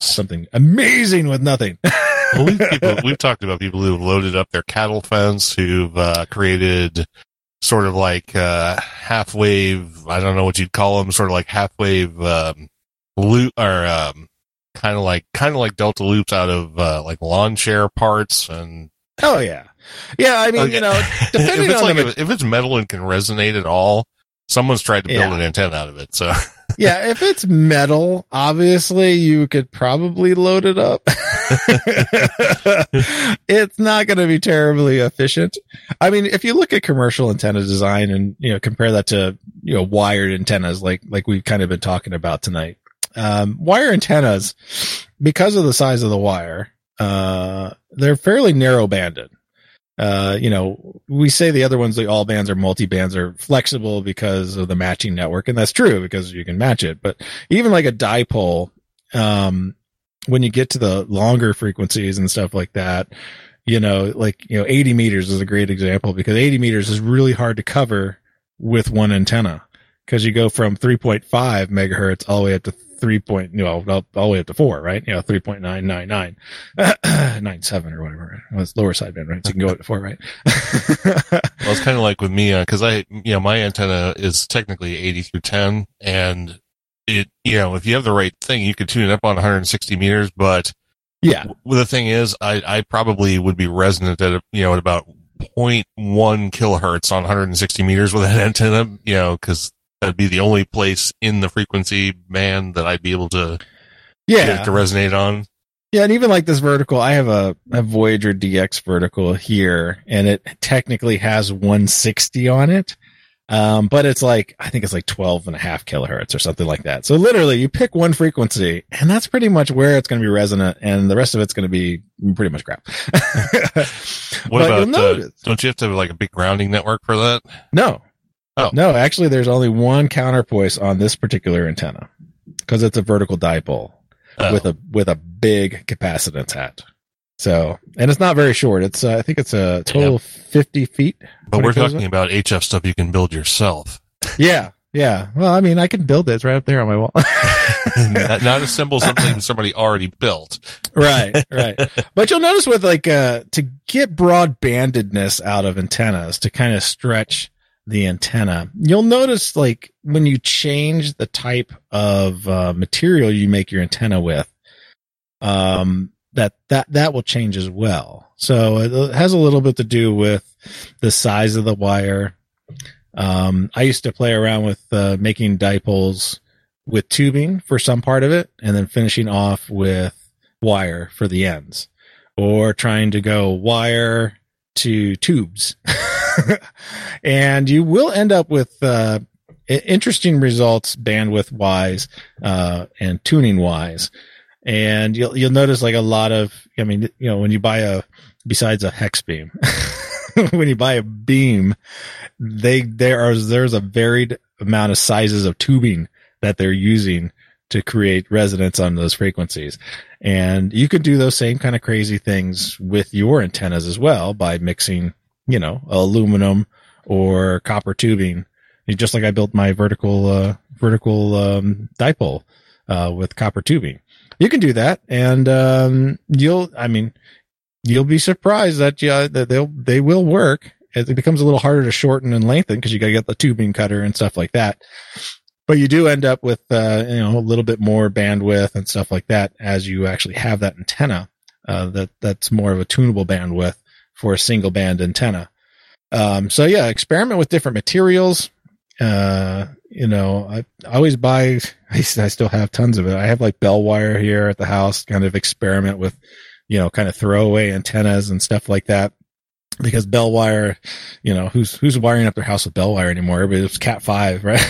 something amazing with nothing. *laughs* well, we've, people, we've, talked about people who've loaded up their cattle fence, who've uh, created sort of like uh, half wave. I don't know what you'd call them, sort of like half wave um, loop or um, kind of like kind of like delta loops out of uh, like lawn chair parts and. Oh yeah, yeah, I mean, okay. you know, *laughs* depending if it's on like, the, if it's metal and can resonate at all, someone's tried to build yeah. an antenna out of it. So yeah, if it's metal, obviously you could probably load it up. *laughs* it's not going to be terribly efficient. I mean, if you look at commercial antenna design and you know compare that to you know wired antennas, like like we've kind of been talking about tonight, um, wire antennas, because of the size of the wire, uh, they're fairly narrow banded uh, you know, we say the other ones, like all bands or multi bands are flexible because of the matching network. And that's true because you can match it. But even like a dipole, um, when you get to the longer frequencies and stuff like that, you know, like, you know, 80 meters is a great example because 80 meters is really hard to cover with one antenna because you go from 3.5 megahertz all the way up to three point, you know, all, all the way up to four, right? You know, 3.999, 97 *clears throat* or whatever. Well, it's lower sideband, right? So you can go up to four, right? *laughs* Well, it's kind of like with me, uh 'cause I, you know, my antenna is technically 80 through 10 and it, you know, if you have the right thing, you could tune it up on 160 meters, but yeah. well, the thing is, I, I probably would be resonant at, you know, at about 0.1 kilohertz on 160 meters with that *laughs* antenna, you know, cause that'd be the only place in the frequency band that I'd be able to get Yeah. it to resonate on. Yeah, and even like this vertical, I have a, a Voyager DX vertical here, and it technically has 160 on it. Um, but it's like, I think it's like 12 and a half kilohertz or something like that. So literally you pick one frequency and that's pretty much where it's going to be resonant and the rest of it's going to be pretty much crap. *laughs* What But about, uh, don't you have to have like a big grounding network for that? No. Oh. No, actually there's only one counterpoise on this particular antenna because it's a vertical dipole. Oh. with a with a big capacitance hat. So, and it's not very short. It's uh, I think it's a total of 50 feet. but we're talking about HF stuff you can build yourself. Yeah, yeah. Well, I mean, I can build it. It's right up there on my wall. *laughs* not, not assemble something somebody already built. right, *laughs* right. But you'll notice with like uh to get broad bandedness out of antennas to kind of stretch the antenna, you'll notice like when you change the type of uh, material you make your antenna with, um, that that that will change as well. So it has a little bit to do with the size of the wire. Um, I used to play around with uh, making dipoles with tubing for some part of it, and then finishing off with wire for the ends, or trying to go wire to tubes. *laughs* *laughs* and you will end up with uh, interesting results bandwidth wise uh, and tuning wise. And you'll you'll notice like a lot of I mean you know when you buy a besides a hex beam *laughs* when you buy a beam they there are there's a varied amount of sizes of tubing that they're using to create resonance on those frequencies. And you could do those same kind of crazy things with your antennas as well by mixing, you know, aluminum or copper tubing. Just like I built my vertical, uh, vertical, um, dipole, uh, with copper tubing. You can do that and, um, you'll, I mean, you'll be surprised that, yeah, that they'll, they will work. It becomes a little harder to shorten and lengthen because you got to get the tubing cutter and stuff like that but you do end up with uh, you know a little bit more bandwidth and stuff like that as you actually have that antenna uh, that that's more of a tunable bandwidth for a single band antenna. Um, so yeah, experiment with different materials. Uh, you know, I, I always buy. *laughs* I still have tons of it. I have like bell wire here at the house. Kind of experiment with, you know, kind of throwaway antennas and stuff like that. Because bell wire, you know, who's who's wiring up their house with bell wire anymore? But it's Cat five, right?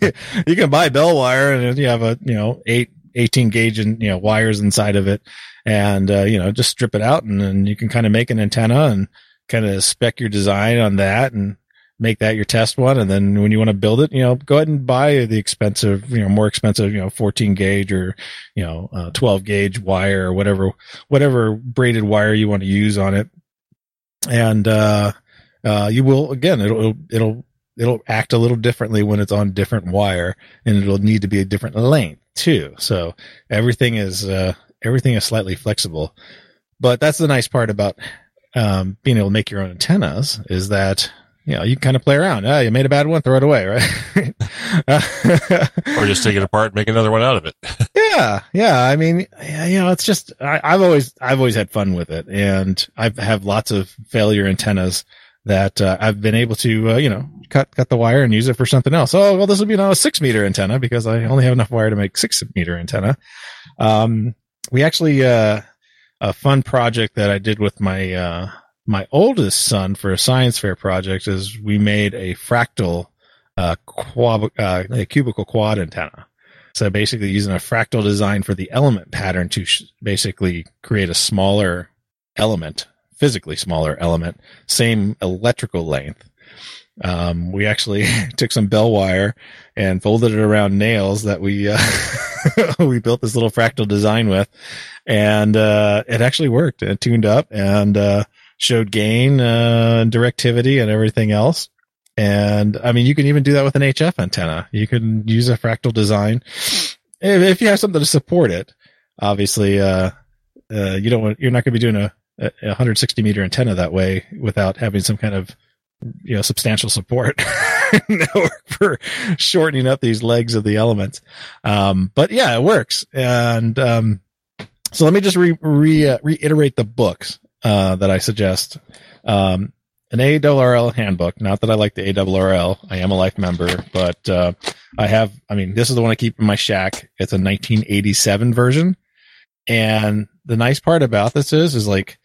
*laughs* you can buy bell wire and you have a you know eight 18 gauge and you know wires inside of it and uh, you know just strip it out and then you can kind of make an antenna and kind of spec your design on that and make that your test one and then when you want to build it you know go ahead and buy the expensive you know more expensive you know 14 gauge or you know uh, 12 gauge wire or whatever whatever braided wire you want to use on it and uh uh you will again it'll it'll it'll act a little differently when it's on different wire and it'll need to be a different length too. So everything is, uh, everything is slightly flexible, but that's the nice part about, um, being able to make your own antennas is that, you know, you can kind of play around. Ah, you made a bad one, throw it away, right? *laughs* Or just take it apart and make another one out of it. *laughs* yeah, yeah. I mean, yeah, you know, it's just I, I've always I've always had fun with it, and I've lots of failure antennas that uh, I've been able to uh, you know cut cut the wire and use it for something else. Oh well, this will be now a six meter antenna because I only have enough wire to make six meter antenna. Um, we actually uh, a fun project that I did with my uh, my oldest son for a science fair project is we made a fractal uh, quab, uh, a cubical quad antenna. So basically using a fractal design for the element pattern to sh- basically create a smaller element, physically smaller element, same electrical length. Um, we actually *laughs* took some bell wire and folded it around nails that we, uh, *laughs* we built this little fractal design with and, uh, it actually worked and tuned up and, uh, showed gain, uh, directivity and everything else. And I mean, you can even do that with an HF antenna. You can use a fractal design if, if you have something to support it, obviously, uh, uh, you don't want, you're not going to be doing a, a 160 meter antenna that way without having some kind of, you know, substantial support *laughs* for shortening up these legs of the elements. Um, but yeah, it works. And, um, so let me just re, re uh, reiterate the books, uh, that I suggest. Um, an ARRL handbook. Not that I like the ARRL. I am a life member, but, uh, I have, I mean, this is the one I keep in my shack. It's a 1987 version. And the nice part about this is, is like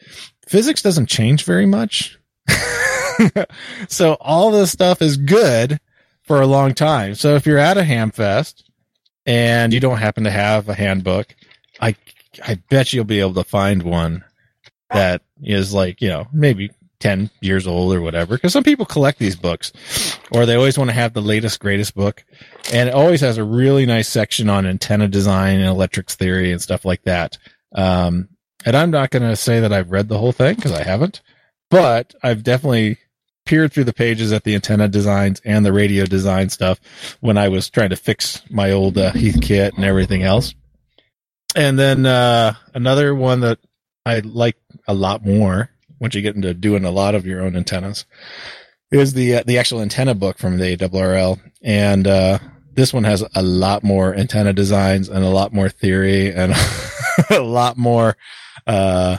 physics doesn't change very much. *laughs* *laughs* so all this stuff is good for a long time. So if you're at a hamfest and you don't happen to have a handbook, I, I bet you'll be able to find one that is like, you know, maybe 10 years old or whatever. Cause some people collect these books or they always want to have the latest, greatest book. And it always has a really nice section on antenna design and electrics theory and stuff like that. Um, and I'm not going to say that I've read the whole thing because I haven't, but I've definitely peered through the pages at the antenna designs and the radio design stuff when I was trying to fix my old uh, Heathkit and everything else. And then uh, another one that I like a lot more once you get into doing a lot of your own antennas is the uh, the actual antenna book from the ARRL, and uh, this one has a lot more antenna designs and a lot more theory and *laughs* a lot more uh,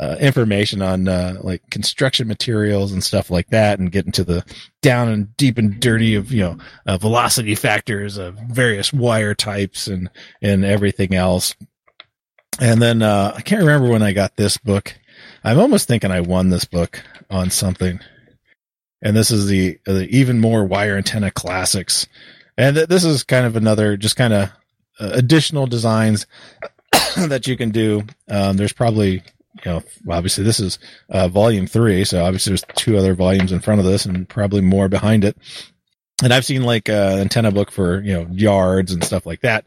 uh, information on uh, like construction materials and stuff like that, and get into the down and deep and dirty of you know uh, velocity factors of various wire types and and everything else. And then uh, I can't remember when I got this book. I'm almost thinking I won this book on something. And this is the, the even more wire antenna classics. And th- this is kind of another, just kind of uh, additional designs *coughs* that you can do. Um, there's probably, you know, obviously this is uh, volume three. So obviously there's two other volumes in front of this and probably more behind it. And I've seen like uh, antenna book for, you know, yards and stuff like that.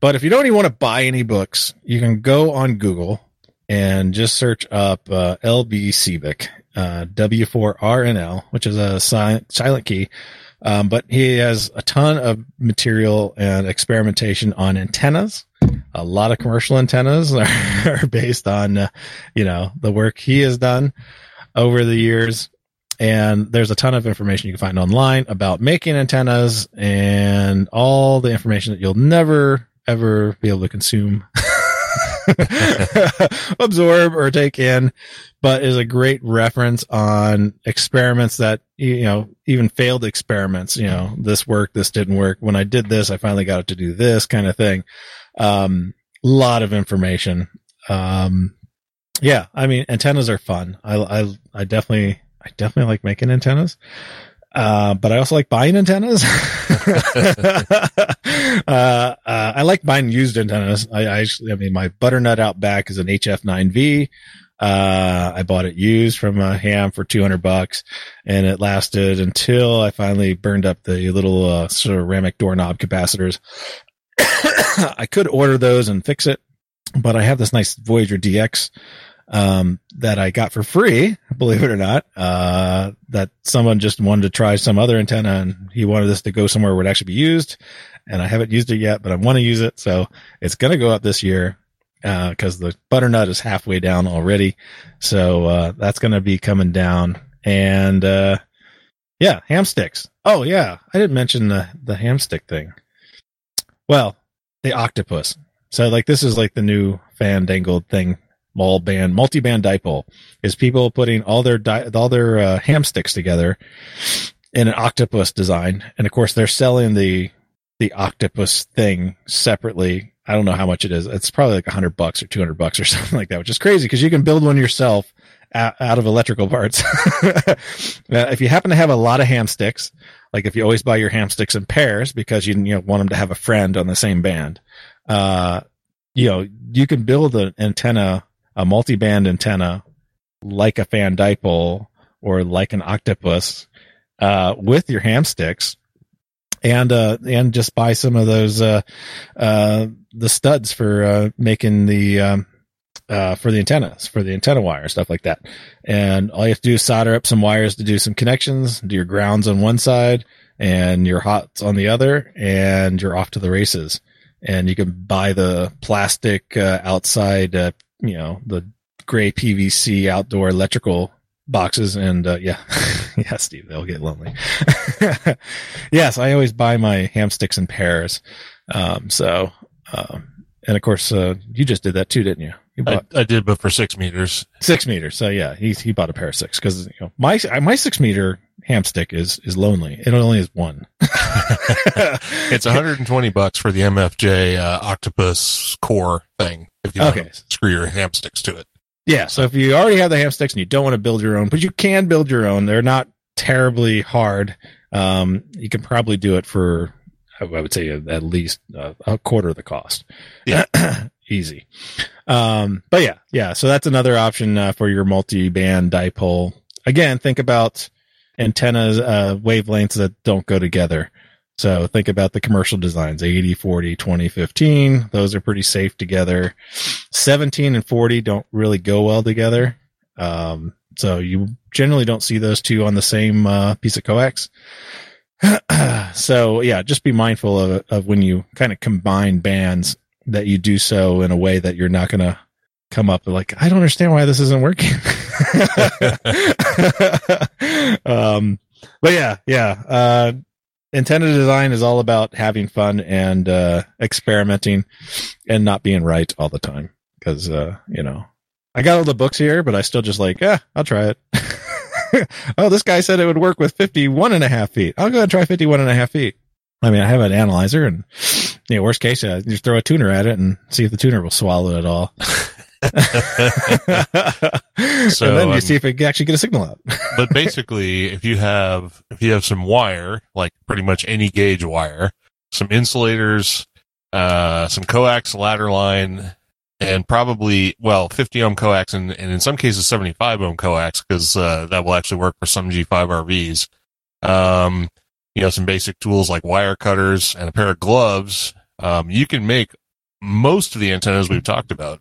But if you don't even want to buy any books, you can go on Google and just search up uh, LB Cebik, uh, W4RNL, which is a silent, silent key. Um, but he has a ton of material and experimentation on antennas. A lot of commercial antennas *laughs* are, are based on, uh, you know, the work he has done over the years. And there's a ton of information you can find online about making antennas and all the information that you'll never ever be able to consume *laughs* absorb or take in, but is a great reference on experiments that, you know, even failed experiments, you know, this worked, this didn't work. When I did this, I finally got it to do this kind of thing. Um, lot of information. Um, yeah, I mean, antennas are fun. I, I, I definitely, I definitely like making antennas. Uh, but I also like buying antennas. *laughs* uh, uh, I like buying used antennas. I, I, actually, I mean, my butternut out back is an HF9V. Uh, I bought it used from a ham for 200 bucks and it lasted until I finally burned up the little, uh, ceramic doorknob capacitors. *coughs* I could order those and fix it, but I have this nice Voyager DX um, that I got for free, *laughs* believe it or not, uh, that someone just wanted to try some other antenna and he wanted this to go somewhere where it actually be used. And I haven't used it yet, but I want to use it. So it's going to go up this year. Uh, cause the butternut is halfway down already. So, uh, that's going to be coming down and, uh, yeah, ham sticks. Oh yeah. I didn't mention the, the ham stick thing. Well, the octopus. So like this is like the new fandangled thing. Mall band multi-band dipole is people putting all their di- all their uh, ham sticks together in an octopus design. And of course they're selling the the octopus thing separately. I don't know how much it is. It's probably like 100 bucks or 200 bucks or *laughs* something like that which is crazy because you can build one yourself out, out of electrical parts. *laughs* If you happen to have a lot of ham sticks like if you always buy your ham sticks in pairs because you, you know, want them to have a friend on the same band. Uh you know you can build an antenna a multi-band antenna like a fan dipole or like an octopus uh, with your ham sticks and uh, and just buy some of those uh, uh, the studs for uh, making the um, uh, for the antennas for the antenna wire stuff like that and all you have to do is solder up some wires to do some connections do your grounds on one side and your hots on the other and you're off to the races and you can buy the plastic uh, outside, uh, you know, the gray PVC outdoor electrical boxes. And uh, yeah, *laughs* yeah, Steve, they'll get lonely. *laughs* yes, I always buy my ham sticks in pairs. Um, so, um, and of course, uh, you just did that too, didn't you? You I, I did, but for six meters. six meters. So yeah, he he bought a pair of six because you know my my six meter hamstick is is lonely. It only has one. *laughs* It's 120 bucks for the MFJ uh, octopus core thing. If you Okay. want to screw your hamsticks to it. Yeah. So if you already have the hamsticks and you don't want to build your own, but you can build your own, they're not terribly hard. Um, you can probably do it for, I would say at least uh, a quarter of the cost. Yeah. *clears throat* Easy. Um, but yeah, yeah. So that's another option uh, for your multi-band dipole. Again, think about antennas, uh, wavelengths that don't go together. So think about the commercial designs, 80, 40, 20, 15. Those are pretty safe together. 17 and 40 don't really go well together. Um, so you generally don't see those two on the same uh, piece of coax. *clears throat* so yeah, just be mindful of, of when you kind of combine bands that you do so in a way that you're not going to come up like, I don't understand why this isn't working. *laughs* um, but yeah, yeah. Uh, antenna design is all about having fun and, uh, experimenting and not being right all the time. Cause, uh, you know, I got all the books here, but I still just like, yeah, I'll try it. *laughs* oh, this guy said it would work with 51 and a half feet. I'll go and try 51 and a half feet. I mean, I have an analyzer and, know, worst case, uh, just throw a tuner at it and see if the tuner will swallow it all. *laughs* So, and then you um, see if it can actually get a signal out. *laughs* but basically, if you have if you have some wire, like pretty much any gauge wire, some insulators, uh, some coax ladder line, and probably well 50 ohm coax and, and in some cases 75 ohm coax because uh, that will actually work for some G5 RVs. Um, you know, some basic tools like wire cutters and a pair of gloves. Um, you can make most of the antennas we've talked about.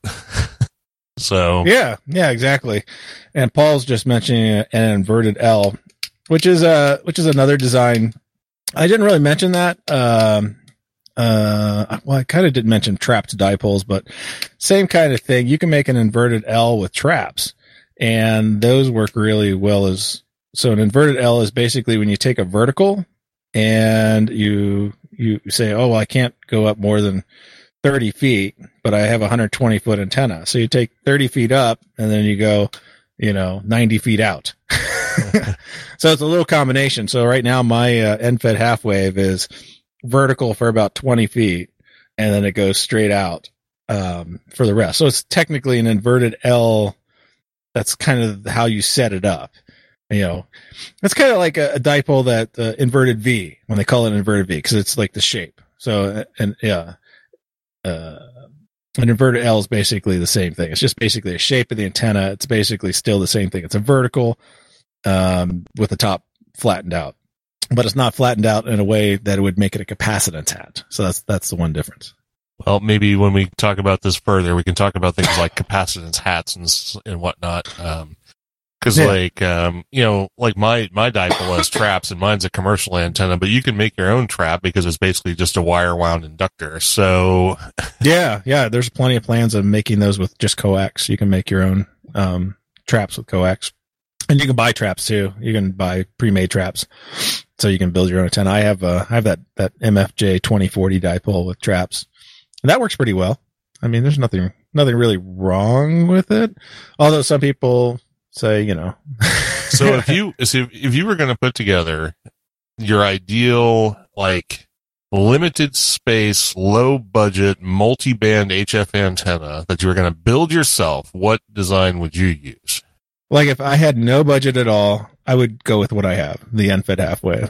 *laughs* so Yeah, yeah, exactly. And Paul's just mentioning an inverted L, which is uh which is another design. I didn't really mention that. Um uh well I kind of did mention trapped dipoles, but same kind of thing. You can make an inverted L with traps and those work really well as so an inverted L is basically when you take a vertical and you you say, "Oh, well, I can't go up more than 30 feet, but I have a 120 foot antenna." So you take 30 feet up, and then you go, you know, 90 feet out. *laughs* so it's a little combination. So right now, my uh, end fed half wave is vertical for about 20 feet, and then it goes straight out um, for the rest. So it's technically an inverted L. That's kind of how you set it up you know, it's kind of like a, a dipole that uh, inverted V when they call it inverted V because it's like the shape. So, and yeah, uh, an inverted L is basically the same thing. It's just basically a shape of the antenna. It's basically still the same thing. It's a vertical, um, with the top flattened out, but it's not flattened out in a way that it would make it a capacitance hat. So that's, that's the one difference. Well, maybe when we talk about this further, we can talk about things like capacitance hats and and whatnot. Um, cause Yeah. like, um, you know, like my, my dipole has traps and mine's a commercial antenna, but you can make your own trap because it's basically just a wire wound inductor. So *laughs* yeah, yeah. There's plenty of plans of making those with just coax. You can make your own um, traps with coax, and you can buy traps too. You can buy pre-made traps, so you can build your own antenna. I have uh, I have that that MFJ 2040 dipole with traps, and that works pretty well. I mean, there's nothing nothing really wrong with it. Although some people say, you know, *laughs* So if you so if, if you were going to put together your ideal like limited space, low budget, multi-band HF antenna that you were going to build yourself, what design would you use? Like if I had no budget at all, I would go with what I have, the end-fed half wave.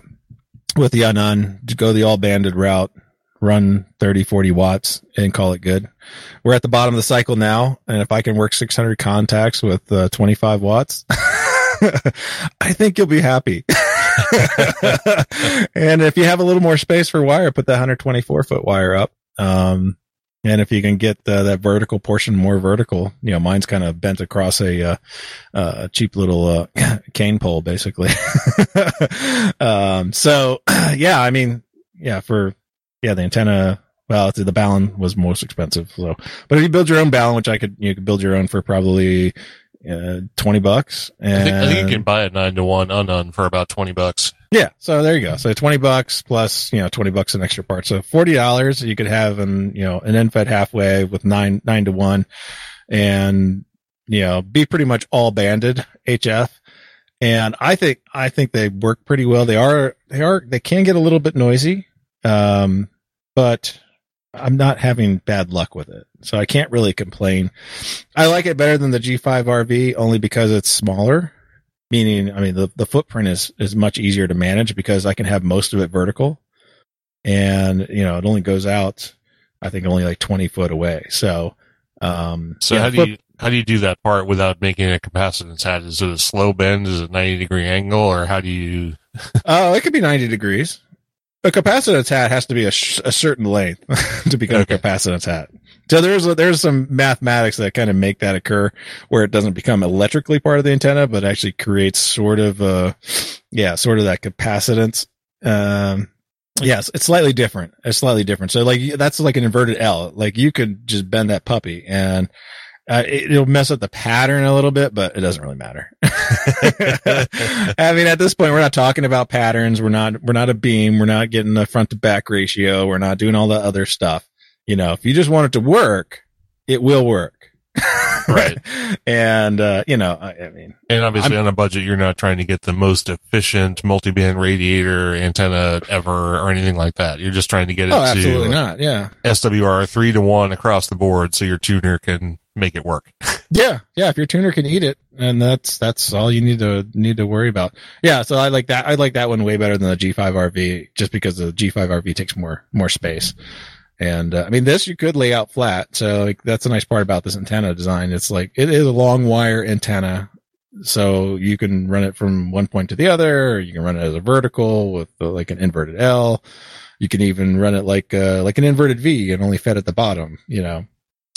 With the unun to go the all banded route, run 30, 40 watts and call it good. We're at the bottom of the cycle now. And if I can work 600 contacts with uh, 25 watts, *laughs* I think you'll be happy. *laughs* and if you have a little more space for wire, put that 124 foot wire up. Um, and if you can get uh, that vertical portion more vertical, you know, mine's kind of bent across a, uh, uh, cheap little, uh, *laughs* cane pole, basically. um, so *clears throat* yeah, I mean, yeah, for, yeah, the antenna, Well, the balun was most expensive. So, but if you build your own balun, which I could, you could build your own for probably uh, twenty bucks. And I think, I think you can buy a nine to one unun for about twenty bucks. yeah, so there you go. So twenty bucks plus you know twenty bucks an extra part. So forty dollars you could have an you know an end-fed half wave with nine nine to one, and you know be pretty much all banded HF. And I think I think they work pretty well. They are they are they can get a little bit noisy, um, but I'm not having bad luck with it, so I can't really complain. I like it better than the G5 RV only because it's smaller. Meaning, I mean, the, the footprint is, is much easier to manage because I can have most of it vertical and, you know, it only goes out, I think only like 20 foot away. So, um, So yeah, how do flip- you how do you do that part without making a capacitance hat? Is it a slow bend? Is it ninety degree angle, or how do you? *laughs* Oh, it could be 90 degrees. A capacitance hat has to be a, sh- a certain length *laughs* to become Okay. a capacitance hat. So there's a, there's some mathematics that kind of make that occur where it doesn't become electrically part of the antenna, but actually creates sort of uh yeah, sort of that capacitance. Um yes, it's slightly different. It's slightly different. So like that's like an inverted L. Like you could just bend that puppy and uh, it, it'll mess up the pattern a little bit, but it doesn't really matter. *laughs* I mean, at this point, we're not talking about patterns. We're not, we're not a beam. We're not getting the front to back ratio. We're not doing all the other stuff. You know, if you just want it to work, it will work. *laughs* *laughs* Right. and, uh, you know, I, I mean, And obviously, on a budget, you're not trying to get the most efficient multi-band radiator antenna ever or anything like that. You're just trying to get it oh, absolutely to not. Yeah. SWR three to one across the board, so your tuner can make it work. *laughs* Yeah. Yeah. If your tuner can eat it and that's, that's all you need to, need to worry about. Yeah. So I like that. I like that one way better than the G5 RV just because the G5 RV takes more, more space. And uh, I mean, this you could lay out flat. So like, that's a nice part about this antenna design. It's like, it is a long wire antenna. So you can run it from one point to the other, or you can run it as a vertical with uh, like an inverted L. You can even run it like, uh, like an inverted V and only fed at the bottom, you know?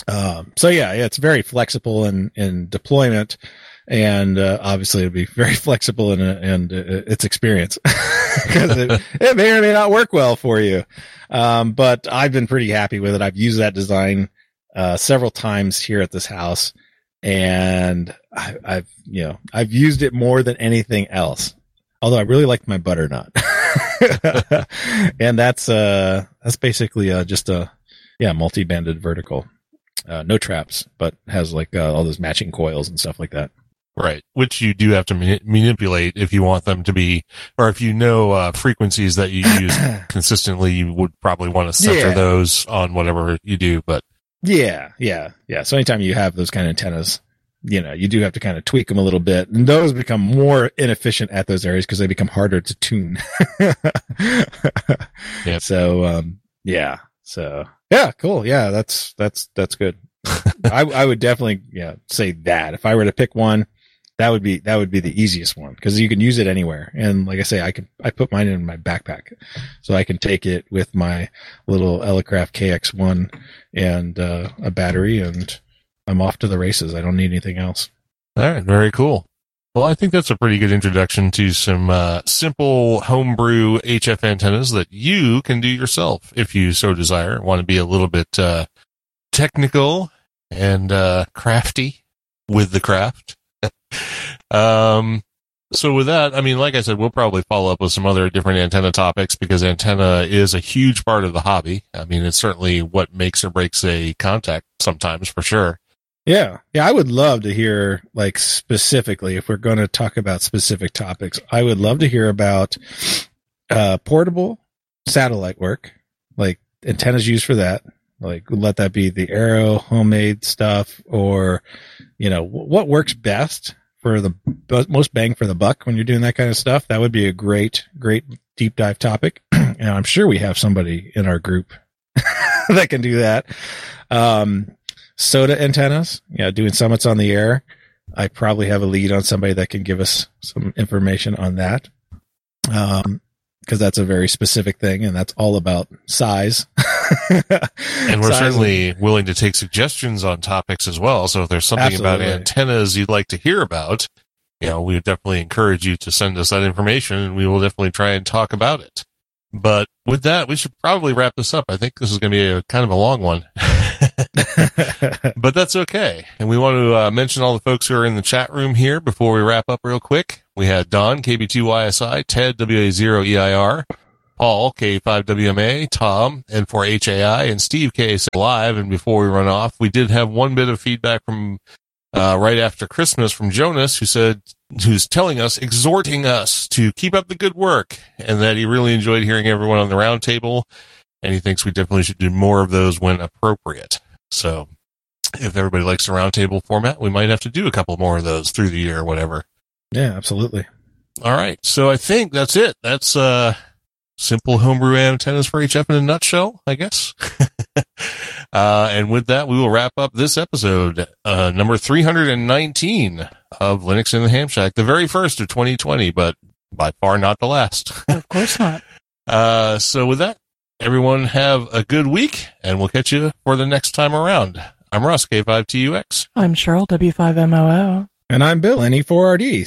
Um, so yeah, yeah, it's very flexible in, in deployment and, uh, obviously it'll be very *laughs* flexible in, in, uh, its experience *laughs* because it, it may or may not work well for you. Um, but I've been pretty happy with it. I've used that design, uh, several times here at this house and I, I've, you know, I've used it more than anything else. Although I really like my butternut. *laughs* and that's, uh, that's basically, uh, just a, yeah, multi-banded vertical. Uh, no traps, but has like, uh, all those matching coils and stuff like that. Right. Which you do have to mani- manipulate if you want them to be, or if you know, uh, frequencies that you use *clears throat* consistently, you would probably want to center Yeah. those on whatever you do. But Yeah, yeah, yeah. So anytime you have those kind of antennas, you know, you do have to kind of tweak them a little bit, and those become more inefficient at those areas because they become harder to tune. *laughs* Yep. So, um, yeah. So, yeah, cool. Yeah, that's that's that's good. *laughs* I I would definitely yeah say that if I were to pick one, that would be that would be the easiest one because you can use it anywhere. And like I say, I can I put mine in my backpack, so I can take it with my little Elecraft KX1 and uh, a battery, and I'm off to the races. I don't need anything else. all right, very cool. Well, I think that's a pretty good introduction to some uh, simple homebrew HF antennas that you can do yourself if you so desire. Want to be a little bit uh, technical and uh, crafty with the craft. Um, so with that, I mean, like I said, we'll probably follow up with some other different antenna topics because antenna is a huge part of the hobby. I mean, it's certainly what makes or breaks a contact sometimes for sure. Yeah, yeah, I would love to hear like specifically if we're going to talk about specific topics. I would love to hear about uh portable satellite work, like antennas used for that. Like let that be the Arrow homemade stuff, or you know wh- what works best for the most bang for the buck when you're doing that kind of stuff. That would be a great, great deep dive topic, *clears throat* and I'm sure we have somebody in our group *laughs* that can do that. Um, SOTA antennas, yeah, doing summits on the air. I probably have a lead on somebody that can give us some information on that. Um, cause that's a very specific thing and that's all about size. *laughs* *laughs* And we're Size certainly willing to take suggestions on topics as well. So if there's something about antennas you'd like to hear about, you know, we would definitely encourage you to send us that information and we will definitely try and talk about it. But with that, we should probably wrap this up. I think this is going to be a kind of a long one, *laughs* but that's okay. And we want to uh, mention all the folks who are in the chat room here before we wrap up real quick. We had Don, KB2YSI, Ted, WA0EIR, Paul, K5WMA, Tom, N4HAI, and Steve K live. And before we run off, we did have one bit of feedback from uh, right after Christmas from Jonas, who said, who's telling us, exhorting us to keep up the good work, and that he really enjoyed hearing everyone on the roundtable, and he thinks we definitely should do more of those when appropriate. So, if everybody likes the roundtable format, we might have to do a couple more of those through the year or whatever. Yeah, absolutely. All right, so I think that's it. That's uh, simple homebrew antennas for HF in a nutshell, I guess. *laughs* uh, and with that, we will wrap up this episode, uh, number 319 of Linux in the Ham Shack, the very first of 2020, but by far not the last. *laughs* Of course not. Uh, so with that, everyone have a good week and we'll catch you for the next time around. I'm Russ, K5TUX. I'm Cheryl, W5MOO. And I'm Bill, NE4RD